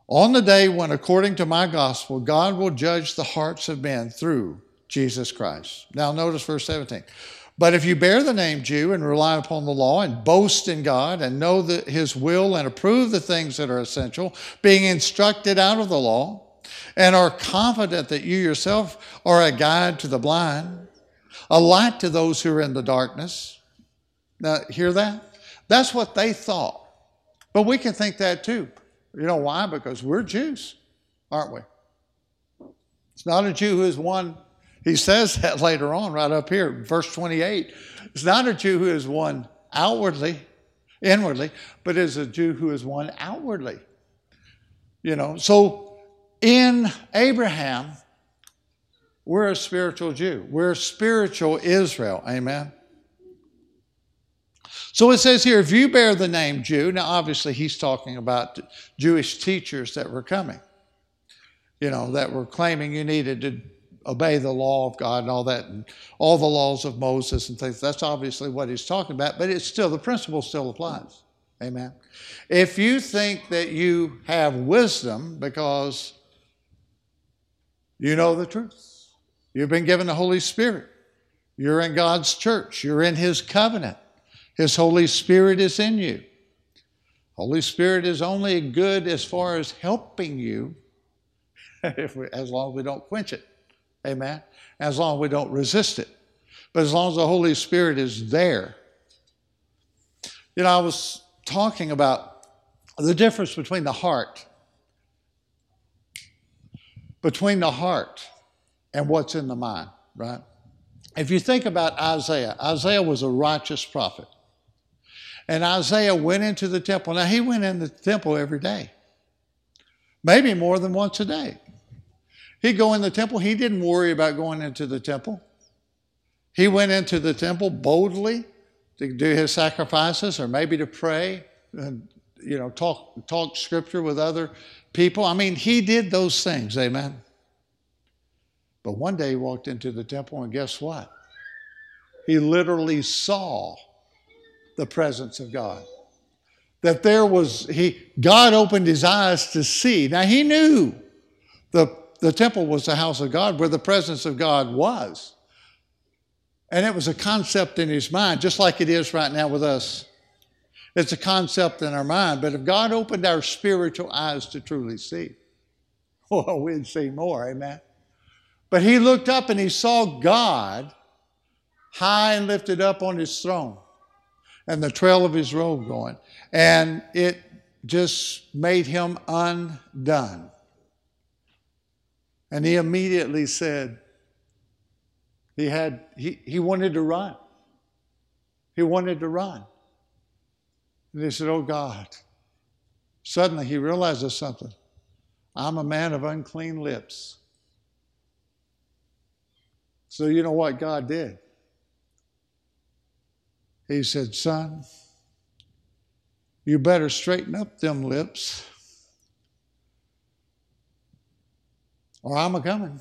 On the day when, according to my gospel, God will judge the hearts of men through Jesus Christ. Now, notice verse 17. But if you bear the name Jew and rely upon the law and boast in God and know that his will and approve the things that are essential, being instructed out of the law, and are confident that you yourself are a guide to the blind, a light to those who are in the darkness. Now, hear that? That's what they thought. But we can think that too. You know why? Because we're Jews, aren't we? It's not a Jew who is one, he says that later on, right up here, verse 28. It's not a Jew who is one outwardly, inwardly, but is a Jew who is one outwardly. You know, so in Abraham, we're a spiritual Jew. We're spiritual Israel. Amen. So it says here, if you bear the name Jew, now obviously he's talking about Jewish teachers that were coming, you know, that were claiming you needed to obey the law of God and all that, and all the laws of Moses and things. That's obviously what he's talking about, but it's still, the principle still applies. Amen. If you think that you have wisdom because you know the truth, you've been given the Holy Spirit, you're in God's church, you're in His covenant his Holy Spirit is in you. Holy Spirit is only good as far as helping you. if we, as long as we don't quench it. Amen. As long as we don't resist it. But as long as the Holy Spirit is there. You know, I was talking about the difference between the heart, between the heart and what's in the mind, right? If you think about Isaiah, Isaiah was a righteous prophet. And Isaiah went into the temple. Now, he went in the temple every day, maybe more than once a day. He'd go in the temple. He didn't worry about going into the temple. He went into the temple boldly to do his sacrifices or maybe to pray and, you know, talk, talk scripture with other people. I mean, he did those things. Amen. But one day he walked into the temple, and guess what? He literally saw the presence of God. That there was, he, God opened his eyes to see. Now he knew the, the temple was the house of God where the presence of God was. And it was a concept in his mind, just like it is right now with us. It's a concept in our mind. But if God opened our spiritual eyes to truly see, well, we'd see more. Amen. But he looked up and he saw God high and lifted up on his throne and the trail of his robe going. And it just made him undone. And he immediately said, he had he, he wanted to run. He wanted to run. And he said, Oh God. Suddenly he realizes something. I'm a man of unclean lips. So, you know what God did? He said, Son, you better straighten up them lips, or I'm a coming,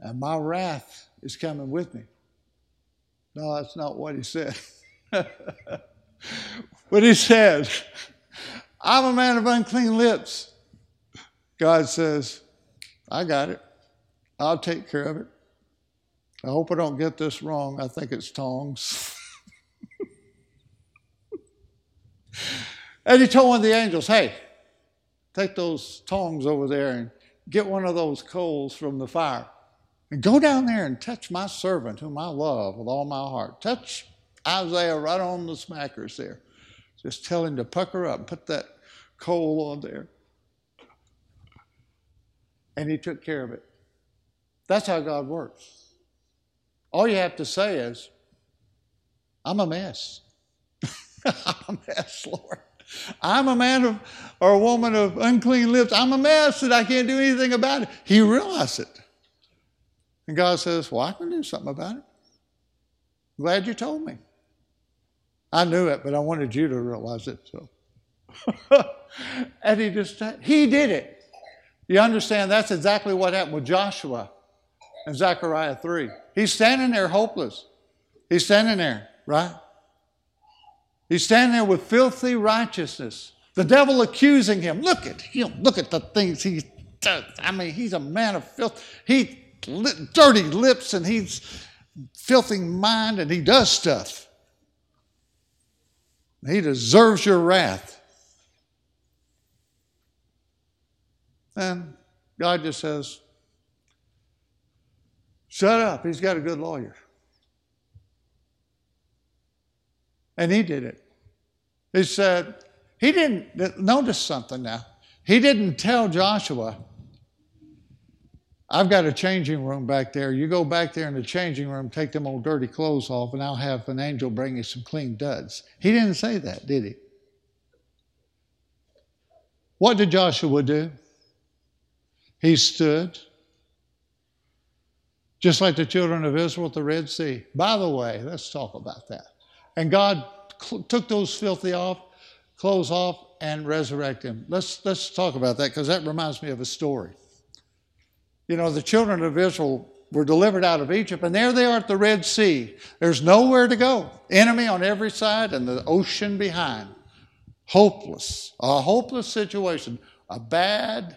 and my wrath is coming with me. No, that's not what he said. but he said, I'm a man of unclean lips. God says, I got it. I'll take care of it. I hope I don't get this wrong. I think it's tongs. and he told one of the angels, hey, take those tongs over there and get one of those coals from the fire. And go down there and touch my servant, whom I love with all my heart. Touch Isaiah right on the smackers there. Just tell him to pucker up and put that coal on there. And he took care of it. That's how God works. All you have to say is, I'm a mess. I'm a mess, Lord. I'm a man of or a woman of unclean lips. I'm a mess that I can't do anything about it. He realized it. And God says, Well, I can do something about it. glad you told me. I knew it, but I wanted you to realize it. So and he just he did it. You understand that's exactly what happened with Joshua in Zechariah 3. He's standing there hopeless. He's standing there, right? He's standing there with filthy righteousness. The devil accusing him. Look at him. Look at the things he does. I mean, he's a man of filth. He dirty lips and he's filthy mind and he does stuff. He deserves your wrath. And God just says, Shut up. He's got a good lawyer. And he did it. He said, he didn't, notice something now. He didn't tell Joshua, I've got a changing room back there. You go back there in the changing room, take them old dirty clothes off, and I'll have an angel bring you some clean duds. He didn't say that, did he? What did Joshua do? He stood just like the children of Israel at the Red Sea. By the way, let's talk about that. And God took those filthy off, clothes off, and resurrect him. Let's, let's talk about that because that reminds me of a story. You know, the children of Israel were delivered out of Egypt, and there they are at the Red Sea. There's nowhere to go. Enemy on every side and the ocean behind. Hopeless, a hopeless situation, a bad,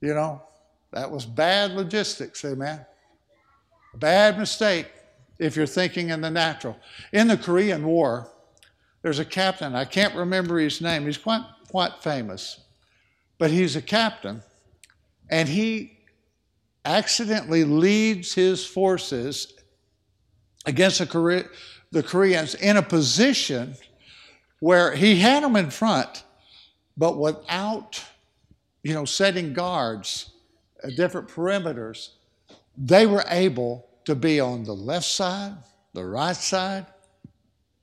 you know, that was bad logistics, amen. Bad mistake if you're thinking in the natural. In the Korean War, there's a captain, I can't remember his name, he's quite, quite famous, but he's a captain, and he accidentally leads his forces against the, the Koreans in a position where he had them in front, but without, you know, setting guards at different perimeters, they were able to be on the left side, the right side,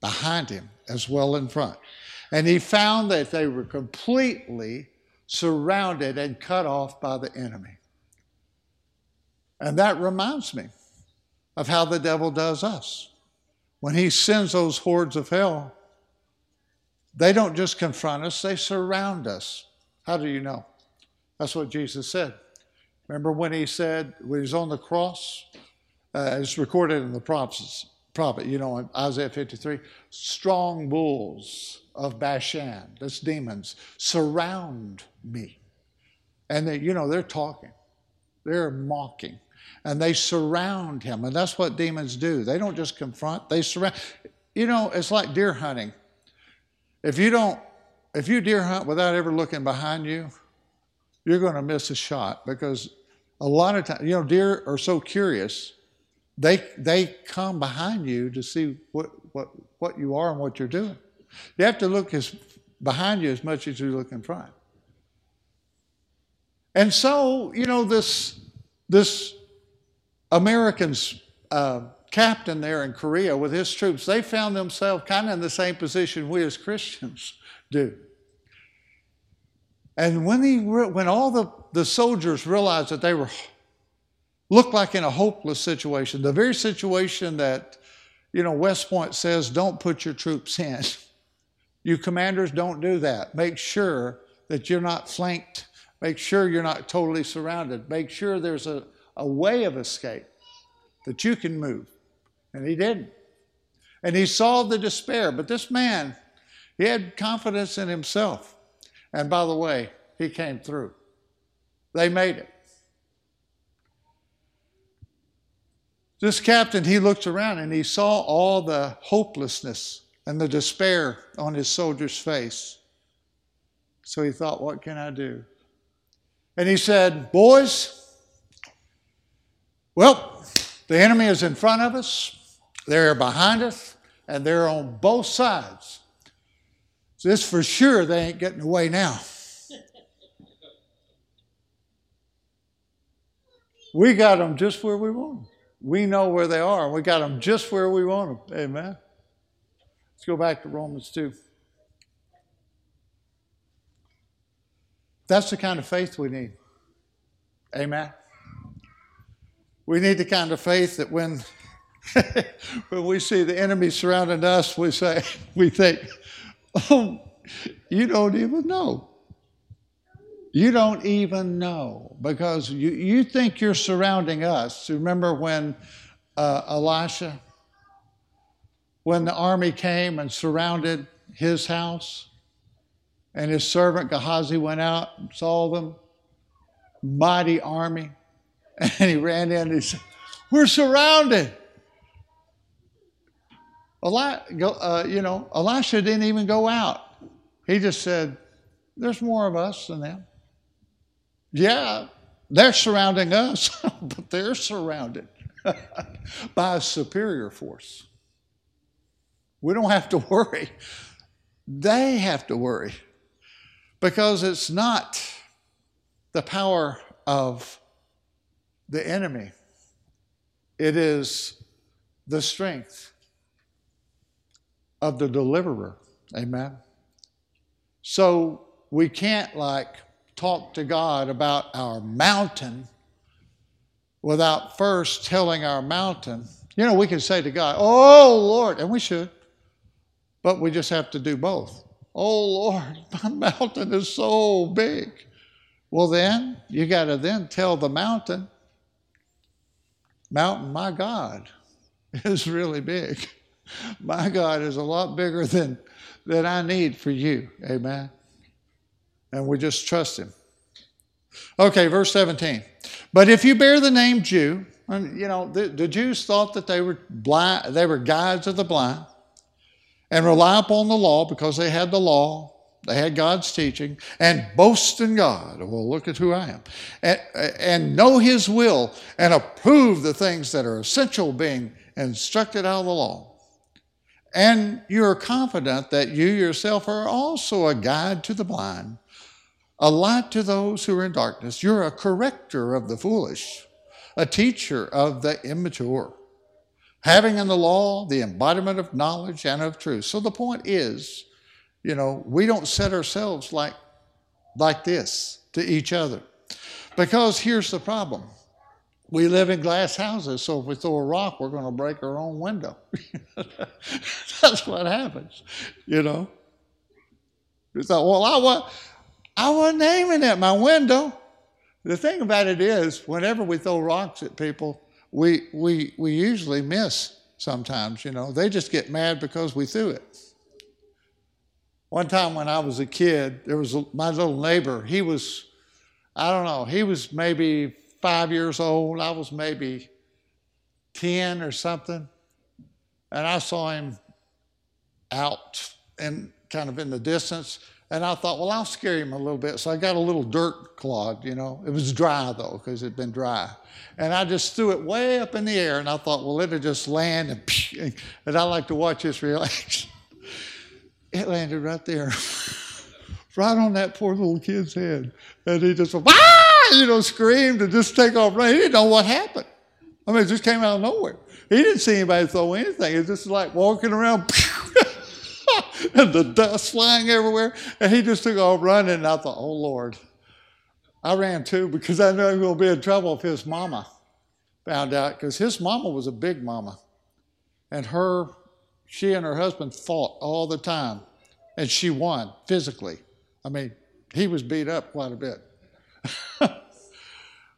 behind him, as well in front. And he found that they were completely surrounded and cut off by the enemy. And that reminds me of how the devil does us. When he sends those hordes of hell, they don't just confront us, they surround us. How do you know? That's what Jesus said. Remember when he said, when he's on the cross? Uh, it's recorded in the prophets, prophet, you know, in Isaiah 53 strong bulls of Bashan, that's demons, surround me. And they, you know, they're talking, they're mocking, and they surround him. And that's what demons do. They don't just confront, they surround. You know, it's like deer hunting. If you don't, if you deer hunt without ever looking behind you, you're going to miss a shot because a lot of times, you know, deer are so curious. They they come behind you to see what what what you are and what you're doing. You have to look as behind you as much as you look in front. And so, you know, this this Americans uh, captain there in Korea with his troops, they found themselves kind of in the same position we as Christians do. And when, he, when all the, the soldiers realized that they were looked like in a hopeless situation, the very situation that, you know, West Point says, don't put your troops in. You commanders don't do that. Make sure that you're not flanked. Make sure you're not totally surrounded. Make sure there's a, a way of escape that you can move. And he didn't. And he saw the despair. But this man, he had confidence in himself. And by the way, he came through. They made it. This captain, he looked around and he saw all the hopelessness and the despair on his soldier's face. So he thought, what can I do? And he said, Boys, well, the enemy is in front of us, they're behind us, and they're on both sides. So this for sure they ain't getting away now. we got them just where we want them. We know where they are. We got them just where we want them. Amen. Let's go back to Romans 2. That's the kind of faith we need. Amen. We need the kind of faith that when when we see the enemy surrounding us, we say, we think, oh, you don't even know. You don't even know because you, you think you're surrounding us. Remember when uh, Elisha, when the army came and surrounded his house, and his servant Gehazi went out and saw them, mighty army. And he ran in and he said, We're surrounded. Eli, uh, you know, Elisha didn't even go out. He just said, There's more of us than them. Yeah, they're surrounding us, but they're surrounded by a superior force. We don't have to worry. They have to worry because it's not the power of the enemy, it is the strength of the deliverer. Amen. So we can't like talk to God about our mountain without first telling our mountain. You know, we can say to God, Oh Lord, and we should, but we just have to do both. Oh Lord, my mountain is so big. Well, then you got to then tell the mountain, Mountain, my God is really big. My God is a lot bigger than, than I need for you. Amen. And we just trust Him. Okay, verse 17. But if you bear the name Jew, and you know, the, the Jews thought that they were blind, they were guides of the blind, and rely upon the law because they had the law they had God's teaching, and boast in God. Well, look at who I am. And, and know His will and approve the things that are essential being instructed out of the law. And you're confident that you yourself are also a guide to the blind, a light to those who are in darkness. You're a corrector of the foolish, a teacher of the immature, having in the law the embodiment of knowledge and of truth. So the point is, you know, we don't set ourselves like, like this to each other. Because here's the problem we live in glass houses, so if we throw a rock, we're going to break our own window. That's what happens, you know. You thought, well, I, was, I wasn't aiming at my window. The thing about it is, whenever we throw rocks at people, we, we, we usually miss sometimes, you know. They just get mad because we threw it. One time when I was a kid, there was a, my little neighbor. He was, I don't know, he was maybe five years old. I was maybe 10 or something. And I saw him out and kind of in the distance. And I thought, well, I'll scare him a little bit. So I got a little dirt clod, you know. It was dry though, because it'd been dry. And I just threw it way up in the air. And I thought, well, it'll just land. And, and I like to watch this reaction. it landed right there, right on that poor little kid's head. And he just ah, you know, screamed and just take off running. He didn't know what happened. I mean, it just came out of nowhere. He didn't see anybody throw anything. It was just like walking around and the dust flying everywhere. And he just took off running. And I thought, oh, Lord. I ran too because I knew he was going to be in trouble if his mama found out because his mama was a big mama. And her she and her husband fought all the time, and she won physically. I mean, he was beat up quite a bit.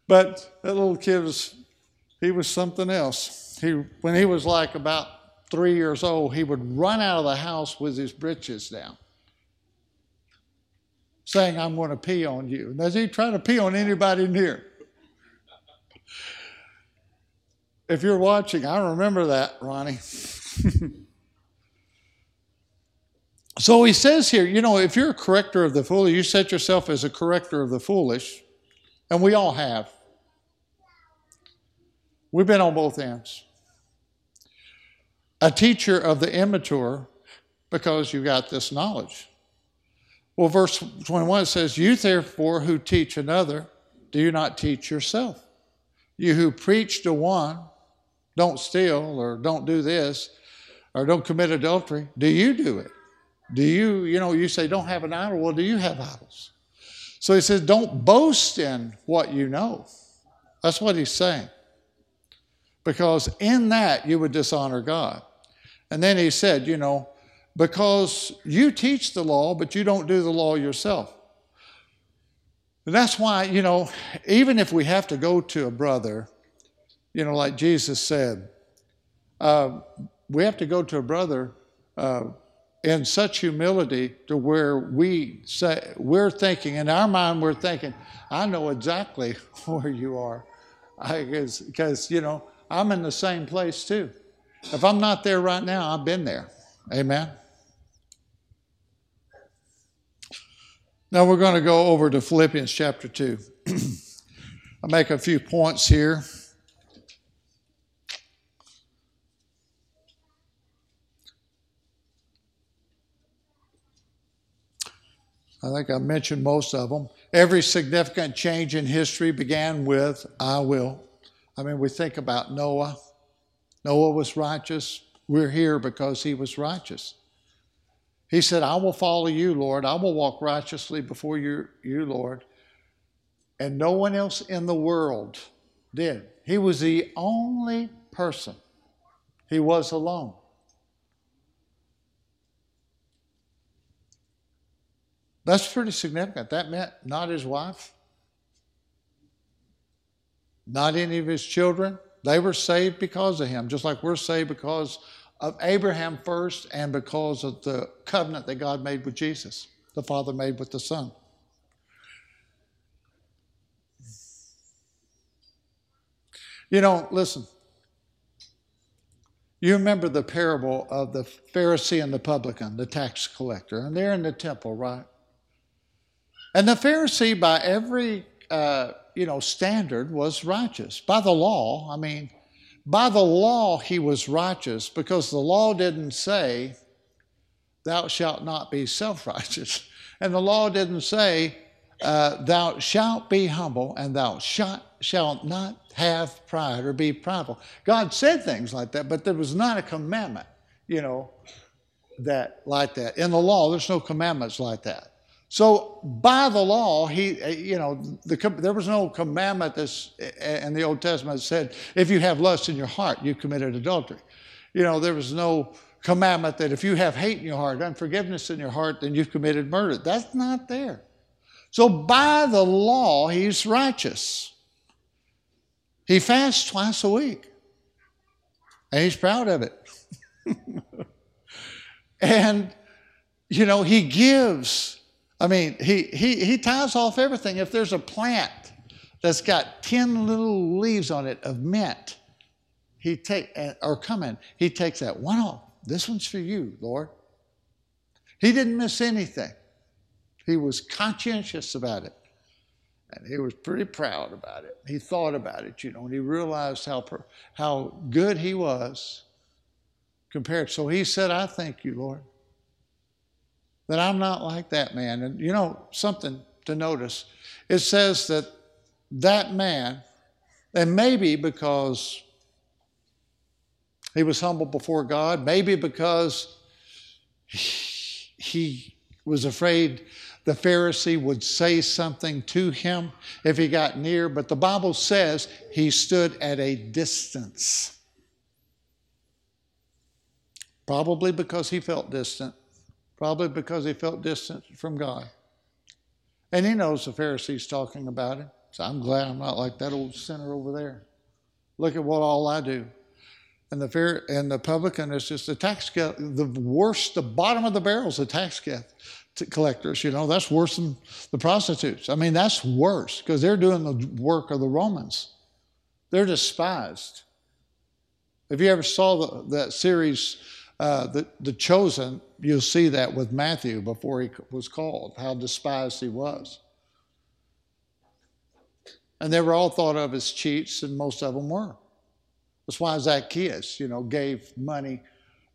but that little kid was, he was something else. He, when he was like about three years old, he would run out of the house with his breeches down, saying, I'm going to pee on you. And as he trying to pee on anybody here. If you're watching, I remember that, Ronnie. So he says here, you know, if you're a corrector of the foolish, you set yourself as a corrector of the foolish, and we all have. We've been on both ends. A teacher of the immature, because you got this knowledge. Well, verse 21 says, You therefore who teach another, do you not teach yourself? You who preach to one, don't steal, or don't do this, or don't commit adultery, do you do it? Do you, you know, you say, don't have an idol. Well, do you have idols? So he says, don't boast in what you know. That's what he's saying. Because in that you would dishonor God. And then he said, you know, because you teach the law, but you don't do the law yourself. And that's why, you know, even if we have to go to a brother, you know, like Jesus said, uh, we have to go to a brother uh, in such humility to where we say we're thinking in our mind we're thinking i know exactly where you are because you know i'm in the same place too if i'm not there right now i've been there amen now we're going to go over to philippians chapter 2 i'll make a few points here I think I mentioned most of them. Every significant change in history began with, I will. I mean, we think about Noah. Noah was righteous. We're here because he was righteous. He said, I will follow you, Lord. I will walk righteously before you, you, Lord. And no one else in the world did. He was the only person. He was alone. That's pretty significant. That meant not his wife, not any of his children. They were saved because of him, just like we're saved because of Abraham first and because of the covenant that God made with Jesus, the Father made with the Son. You know, listen. You remember the parable of the Pharisee and the publican, the tax collector, and they're in the temple, right? And the Pharisee, by every uh, you know standard, was righteous. By the law, I mean, by the law he was righteous because the law didn't say, "Thou shalt not be self-righteous," and the law didn't say, uh, "Thou shalt be humble," and "Thou shalt shalt not have pride or be prideful." God said things like that, but there was not a commandment, you know, that like that in the law. There's no commandments like that. So by the law, he, uh, you know, the, there was no commandment this uh, uh, in the Old Testament that said, if you have lust in your heart, you committed adultery. You know, there was no commandment that if you have hate in your heart, unforgiveness in your heart, then you've committed murder. That's not there. So by the law, he's righteous. He fasts twice a week, and he's proud of it. and, you know, he gives I mean, he, he, he ties off everything. If there's a plant that's got 10 little leaves on it of mint, he take uh, or cumin, he takes that one off. This one's for you, Lord. He didn't miss anything. He was conscientious about it. And he was pretty proud about it. He thought about it, you know, and he realized how, how good he was compared. So he said, I thank you, Lord that I'm not like that man. And you know, something to notice it says that that man, and maybe because he was humble before God, maybe because he was afraid the Pharisee would say something to him if he got near, but the Bible says he stood at a distance. Probably because he felt distant probably because he felt distant from God. And he knows the Pharisees talking about him. So I'm glad I'm not like that old sinner over there. Look at what all I do. And the fair, and the publican is just the tax the worst, the bottom of the barrel is the tax collectors. You know that's worse than the prostitutes. I mean that's worse because they're doing the work of the Romans. They're despised. Have you ever saw the, that series uh, the, the chosen, you'll see that with Matthew before he was called, how despised he was. And they were all thought of as cheats, and most of them were. That's why Zacchaeus, you know, gave money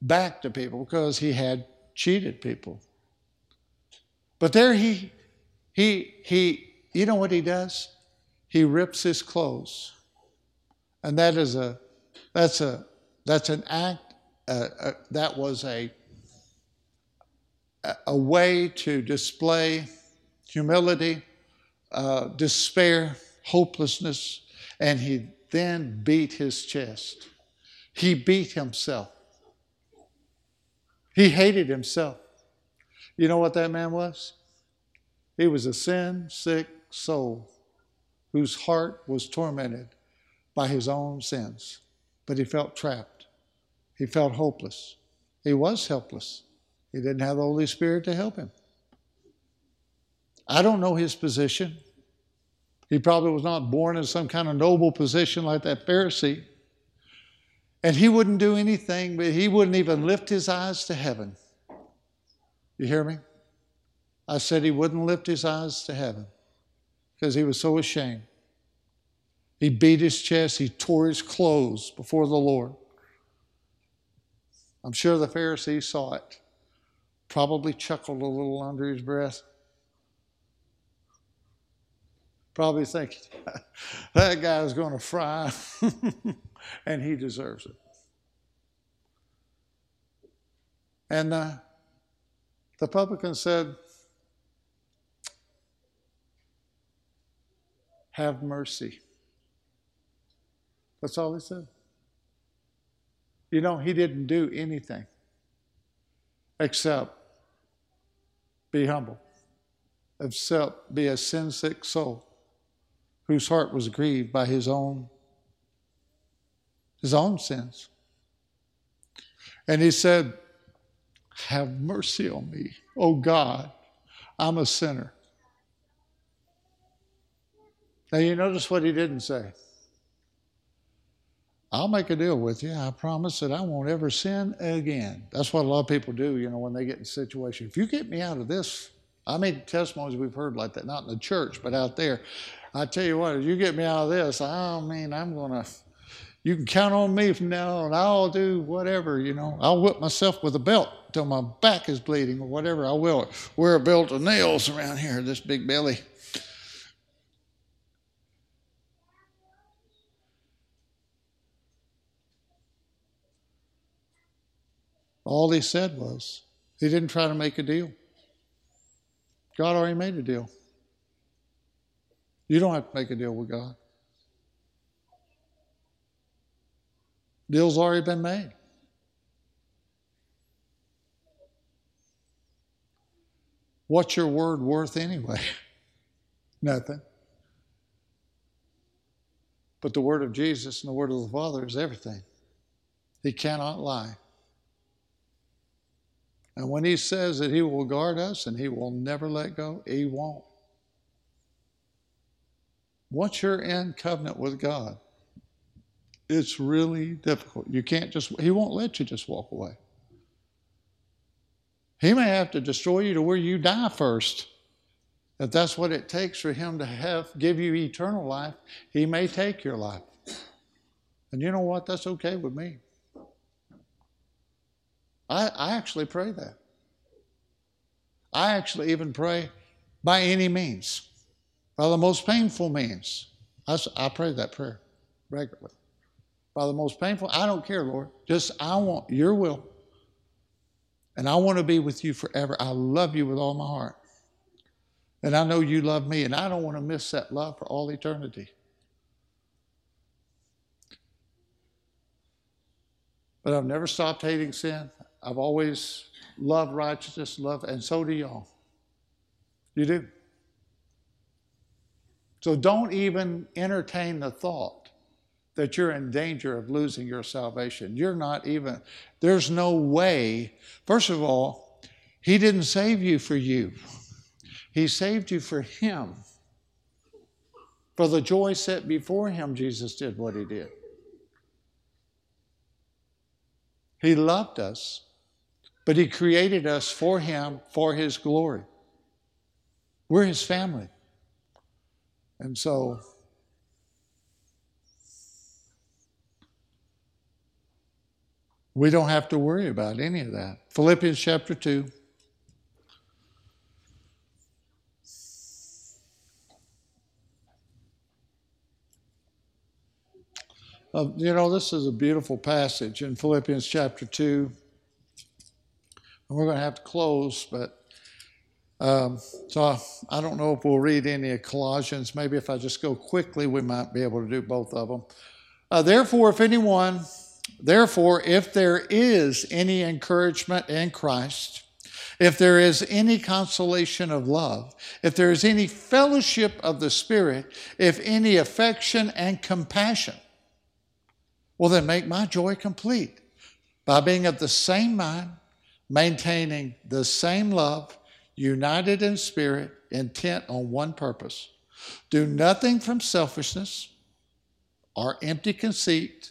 back to people because he had cheated people. But there he, he, he, you know what he does? He rips his clothes. And that is a, that's a, that's an act uh, uh, that was a, a way to display humility, uh, despair, hopelessness, and he then beat his chest. He beat himself. He hated himself. You know what that man was? He was a sin sick soul whose heart was tormented by his own sins, but he felt trapped. He felt hopeless. He was helpless. He didn't have the Holy Spirit to help him. I don't know his position. He probably was not born in some kind of noble position like that Pharisee. And he wouldn't do anything, but he wouldn't even lift his eyes to heaven. You hear me? I said he wouldn't lift his eyes to heaven because he was so ashamed. He beat his chest, he tore his clothes before the Lord. I'm sure the Pharisees saw it, probably chuckled a little under his breath. Probably thinking, that guy's going to fry, and he deserves it. And uh, the publican said, Have mercy. That's all he said. You know, he didn't do anything except be humble, except be a sin sick soul whose heart was grieved by his own his own sins. And he said, Have mercy on me, oh God, I'm a sinner. Now you notice what he didn't say. I'll make a deal with you. I promise that I won't ever sin again. That's what a lot of people do, you know, when they get in a situation. If you get me out of this, I mean, testimonies we've heard like that, not in the church, but out there. I tell you what, if you get me out of this, I mean, I'm going to, you can count on me from now on. I'll do whatever, you know. I'll whip myself with a belt till my back is bleeding or whatever. I will wear a belt of nails around here, this big belly. All he said was, he didn't try to make a deal. God already made a deal. You don't have to make a deal with God. Deal's already been made. What's your word worth anyway? Nothing. But the word of Jesus and the word of the Father is everything. He cannot lie. And when he says that he will guard us and he will never let go, he won't. Once you're in covenant with God, it's really difficult. You can't just, he won't let you just walk away. He may have to destroy you to where you die first. If that's what it takes for him to have give you eternal life, he may take your life. And you know what? That's okay with me. I, I actually pray that. I actually even pray by any means, by the most painful means. I, I pray that prayer regularly. By the most painful, I don't care, Lord. Just I want your will. And I want to be with you forever. I love you with all my heart. And I know you love me, and I don't want to miss that love for all eternity. But I've never stopped hating sin. I've always loved righteousness, love, and so do y'all. You do. So don't even entertain the thought that you're in danger of losing your salvation. You're not even, there's no way. First of all, He didn't save you for you, He saved you for Him. For the joy set before Him, Jesus did what He did. He loved us but He created us for Him, for His glory. We're His family. And so, we don't have to worry about any of that. Philippians chapter 2. Uh, you know, this is a beautiful passage in Philippians chapter 2. And we're going to have to close, but um, so I, don't know if we'll read any of Colossians. Maybe if I just go quickly, we might be able to do both of them. Uh, therefore, if anyone, therefore, if there is any encouragement in Christ, if there is any consolation of love, if there is any fellowship of the Spirit, if any affection and compassion, well, then make my joy complete by being of the same mind maintaining the same love, united in spirit, intent on one purpose. Do nothing from selfishness or empty conceit.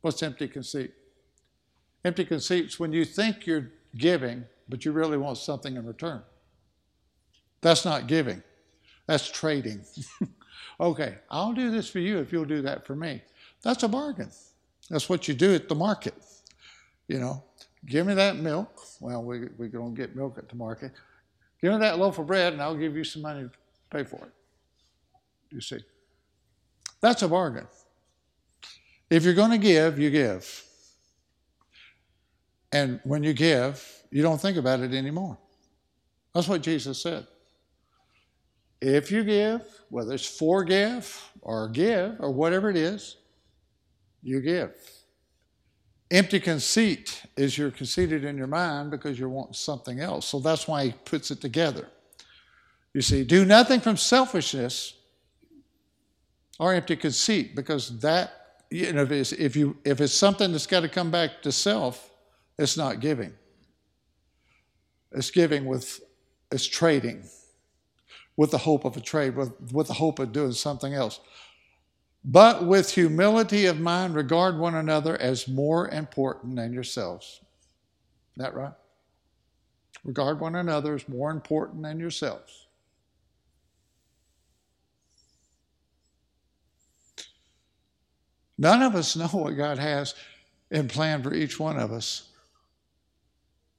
What's empty conceit? Empty conceit is when you think you're giving, but you really want something in return. That's not giving, that's trading. okay, I'll do this for you if you'll do that for me. That's a bargain. That's what you do at the market. You know, Give me that milk. Well, we, we're going to get milk at the market. Give me that loaf of bread, and I'll give you some money to pay for it. You see? That's a bargain. If you're going to give, you give. And when you give, you don't think about it anymore. That's what Jesus said. If you give, whether it's forgive or give or whatever it is, you give. Empty conceit is you're conceited in your mind because you want something else. So that's why he puts it together. You see, do nothing from selfishness or empty conceit because that, you know, if it's, if, you, if it's something that's got to come back to self, it's not giving. It's giving with, it's trading with the hope of a trade, with, with the hope of doing something else. But with humility of mind, regard one another as more important than yourselves. Is that right? Regard one another as more important than yourselves. None of us know what God has in plan for each one of us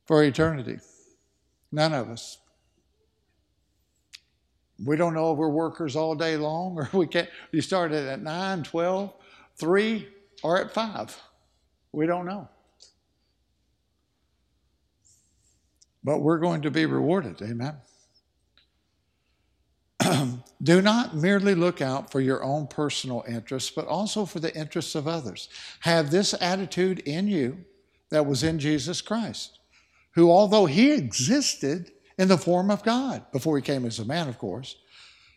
for eternity. None of us. We don't know if we're workers all day long or we can't. You started at 9, 12, 3, or at 5. We don't know. But we're going to be rewarded. Amen. Do not merely look out for your own personal interests, but also for the interests of others. Have this attitude in you that was in Jesus Christ, who, although he existed in the form of God before he came as a man, of course,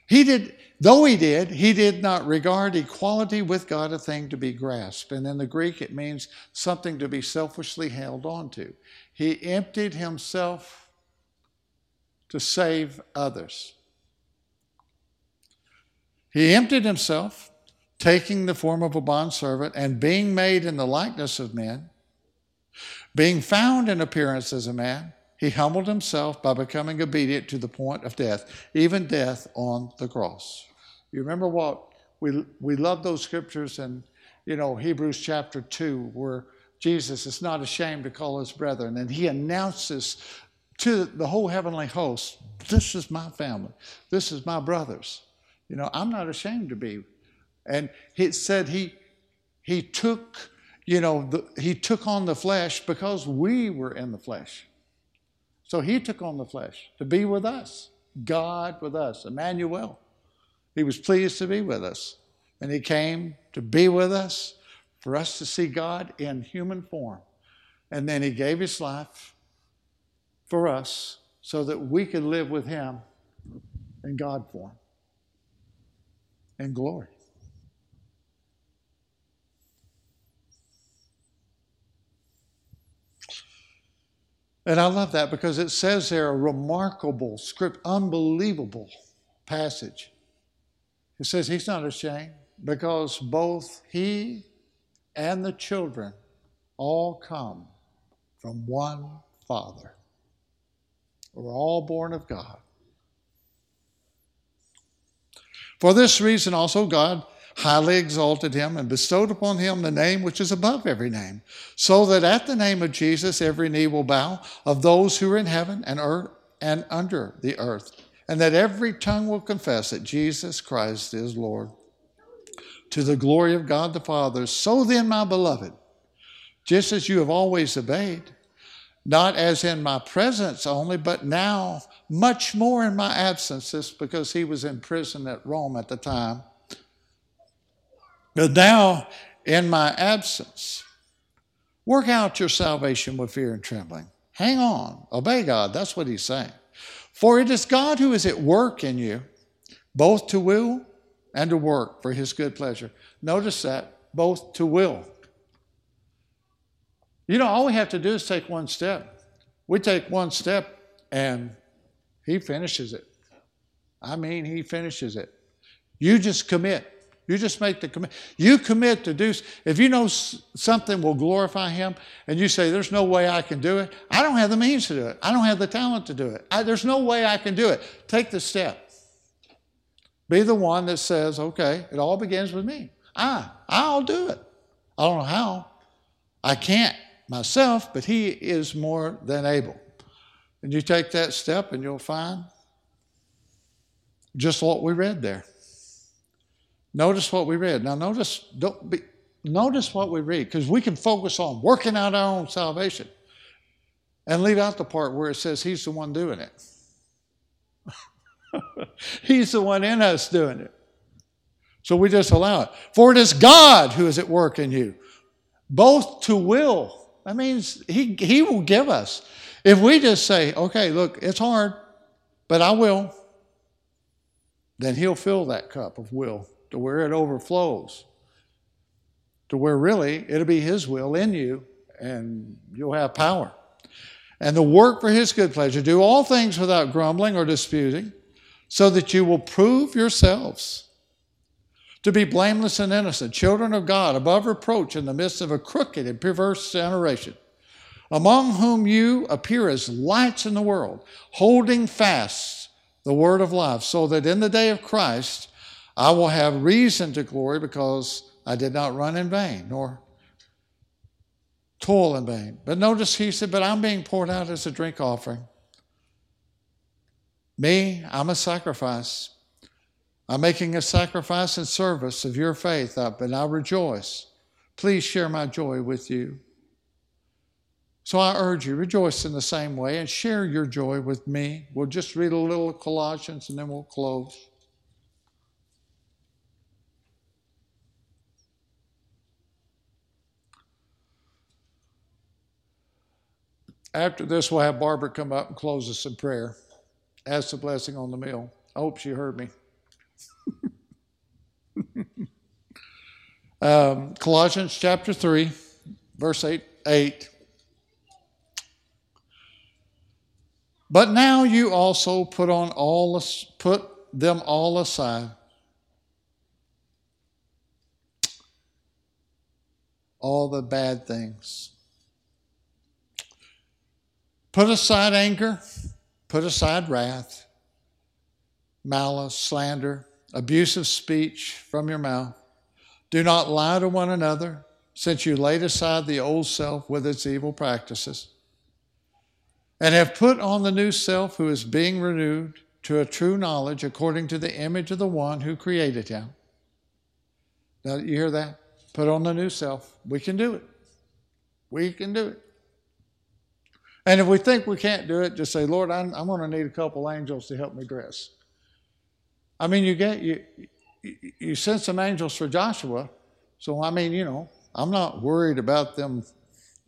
he did, though he did, he did not regard equality with God a thing to be grasped. And in the Greek, it means something to be selfishly held on to. He emptied himself to save others. He emptied himself, taking the form of a bondservant, and being made in the likeness of men, being found in appearance as a man, he humbled himself by becoming obedient to the point of death, even death on the cross. You remember what we we love those scriptures and you know Hebrews chapter 2 where Jesus is not ashamed to call his brethren and he announces to the whole heavenly host, this is my family. This is my brothers. You know, I'm not ashamed to be. And he said he he took, you know, the, he took on the flesh because we were in the flesh. So he took on the flesh to be with us, God with us, Emmanuel. He was pleased to be with us. And he came to be with us for us to see God in human form. And then he gave his life for us so that we could live with him in God form in glory. And I love that because it says there a remarkable script, unbelievable passage. It says he's not ashamed because both he and the children all come from one Father. We're all born of God. For this reason, also, God highly exalted him and bestowed upon him the name which is above every name, so that at the name of Jesus every knee will bow of those who are in heaven and earth and under the earth, and that every tongue will confess that Jesus Christ is Lord. To the glory of God the Father. So then, my beloved, just as you have always obeyed, not as in my presence only, but now much more in my absence, this because he was in prison at Rome at the time but now, in my absence, work out your salvation with fear and trembling. Hang on, obey God. That's what he's saying. For it is God who is at work in you, both to will and to work for his good pleasure. Notice that, both to will. You know, all we have to do is take one step. We take one step and he finishes it. I mean, he finishes it. You just commit. You just make the commit. You commit to do. If you know something will glorify Him, and you say, "There's no way I can do it. I don't have the means to do it. I don't have the talent to do it. I, there's no way I can do it." Take the step. Be the one that says, "Okay, it all begins with me. I, I'll do it. I don't know how. I can't myself, but He is more than able." And you take that step, and you'll find just what we read there. Notice what we read. Now, notice, don't be, notice what we read, because we can focus on working out our own salvation and leave out the part where it says He's the one doing it. he's the one in us doing it. So we just allow it. For it is God who is at work in you, both to will. That means He, he will give us. If we just say, okay, look, it's hard, but I will, then He'll fill that cup of will to where it overflows, to where really it'll be His will in you and you'll have power. And the work for His good pleasure. Do all things without grumbling or disputing, so that you will prove yourselves to be blameless and innocent, children of God, above reproach in the midst of a crooked and perverse generation, among whom you appear as lights in the world, holding fast the word of life, so that in the day of Christ I will have reason to glory because I did not run in vain, nor toil in vain. But notice he said, But I'm being poured out as a drink offering. Me, I'm a sacrifice. I'm making a sacrifice in service of your faith, up, and I rejoice. Please share my joy with you. So I urge you, rejoice in the same way and share your joy with me. We'll just read a little Colossians and then we'll close. After this, we'll have Barbara come up and close us in prayer. Ask the blessing on the meal. I hope she heard me. um, Colossians chapter 3, verse 8. 8. But now you also put on all put them all aside. All the bad things Put aside anger, put aside wrath, malice, slander, abusive speech from your mouth. Do not lie to one another, since you laid aside the old self with its evil practices, and have put on the new self who is being renewed to a true knowledge according to the image of the one who created him. Now, you hear that? Put on the new self. We can do it. We can do it. And if we think we can't do it, just say, Lord, I'm, I'm going to need a couple angels to help me dress. I mean, you get you you sent some angels for Joshua, so I mean, you know, I'm not worried about them,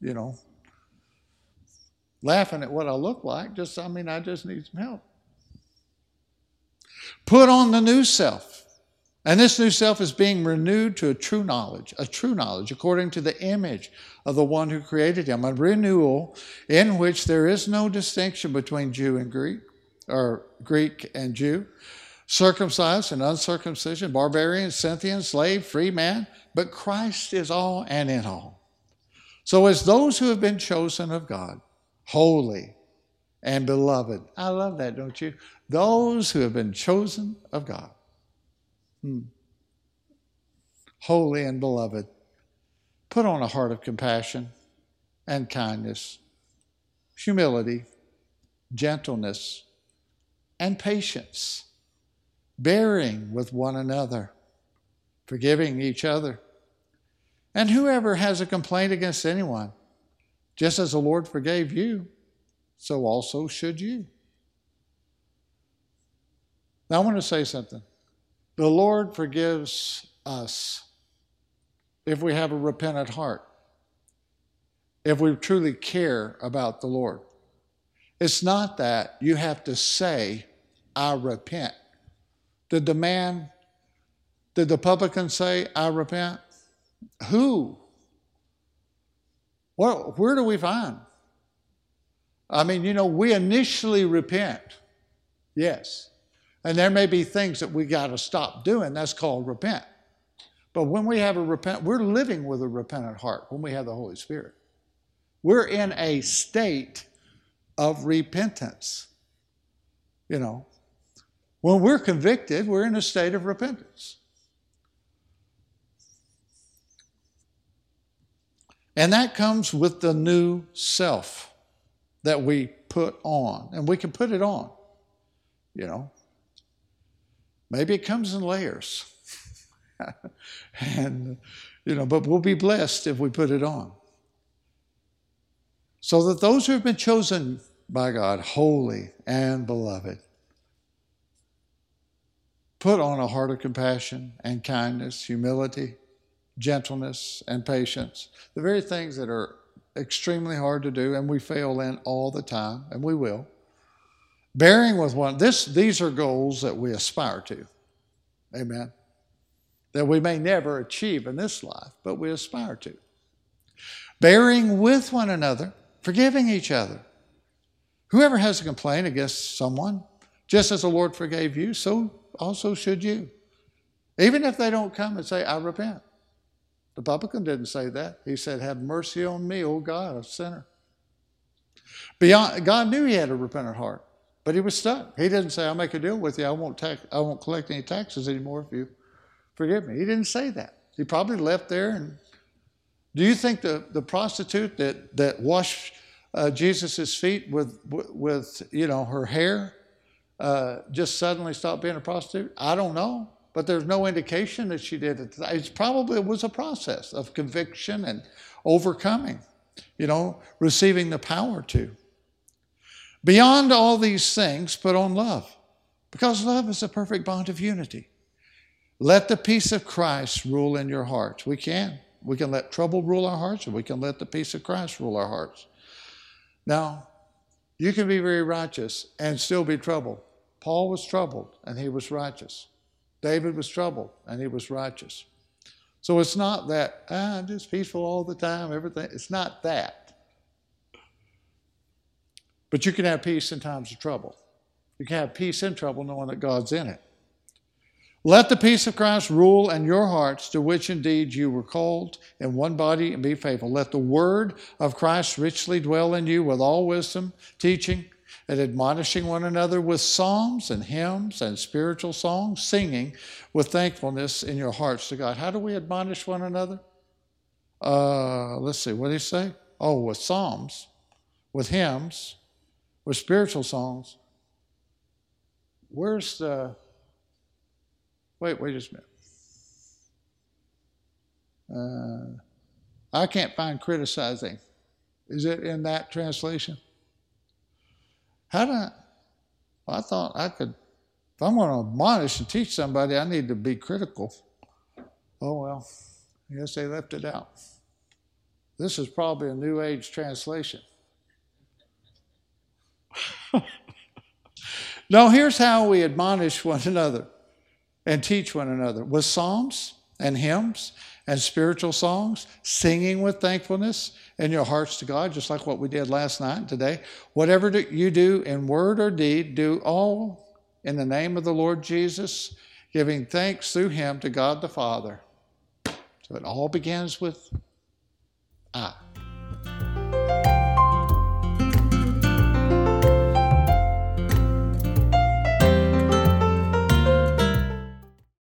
you know, laughing at what I look like. Just I mean, I just need some help. Put on the new self. And this new self is being renewed to a true knowledge, a true knowledge according to the image of the one who created him, a renewal in which there is no distinction between Jew and Greek, or Greek and Jew, circumcised and uncircumcision, barbarian, Scythian, slave, free man, but Christ is all and in all. So, as those who have been chosen of God, holy and beloved, I love that, don't you? Those who have been chosen of God Hmm. Holy and beloved, put on a heart of compassion and kindness, humility, gentleness, and patience, bearing with one another, forgiving each other. And whoever has a complaint against anyone, just as the Lord forgave you, so also should you. Now, I want to say something. The Lord forgives us if we have a repentant heart, if we truly care about the Lord. It's not that you have to say, I repent. Did the man, did the publican say, I repent? Who? Well, where do we find? I mean, you know, we initially repent. Yes. And there may be things that we got to stop doing. That's called repent. But when we have a repent, we're living with a repentant heart when we have the Holy Spirit. We're in a state of repentance. You know, when we're convicted, we're in a state of repentance. And that comes with the new self that we put on. And we can put it on, you know. Maybe it comes in layers. and, you know, but we'll be blessed if we put it on. So that those who have been chosen by God, holy and beloved, put on a heart of compassion and kindness, humility, gentleness, and patience. The very things that are extremely hard to do and we fail in all the time, and we will. Bearing with one, this, these are goals that we aspire to. Amen. That we may never achieve in this life, but we aspire to. Bearing with one another, forgiving each other. Whoever has a complaint against someone, just as the Lord forgave you, so also should you. Even if they don't come and say, I repent. The publican didn't say that. He said, Have mercy on me, O God, a sinner. Beyond, God knew he had a repentant heart, but he was stuck. He didn't say, I'll make a deal with you. I won't, tax, I won't collect any taxes anymore if you forgive me. He didn't say that. He probably left there. And do you think the, the prostitute that, that washed uh, Jesus' feet with, with, you know, her hair uh, just suddenly stopped being a prostitute? I don't know but there's no indication that she did it. It probably it was a process of conviction and overcoming, you know, receiving the power to. Beyond all these things, put on love, because love is a perfect bond of unity. Let the peace of Christ rule in your hearts. We can. We can let trouble rule our hearts, or we can let the peace of Christ rule our hearts. Now, you can be very righteous and still be troubled. Paul was troubled and he was righteous. David was troubled and he was righteous. So it's not that, ah, I'm just peaceful all the time, everything. It's not that. But you can have peace in times of trouble. You can have peace in trouble knowing that God's in it. Let the peace of Christ rule in your hearts, to which indeed you were called in one body, and be faithful. Let the word of Christ richly dwell in you with all wisdom, teaching and admonishing one another with psalms and hymns and spiritual songs, singing with thankfulness in your hearts to God. How do we admonish one another? Uh, let's see, what did he say? Oh, with psalms, with hymns, with spiritual songs. Where's the. Wait, wait just a minute. Uh, I can't find criticizing. Is it in that translation? How do I? Well, I thought I could, if I'm going to admonish and teach somebody, I need to be critical. Oh, well, I guess they left it out. This is probably a New Age translation. no, here's how we admonish one another and teach one another with psalms and hymns and spiritual songs, singing with thankfulness in your hearts to God, just like what we did last night and today. Whatever you do in word or deed, do all in the name of the Lord Jesus, giving thanks through him to God the Father. So it all begins with I.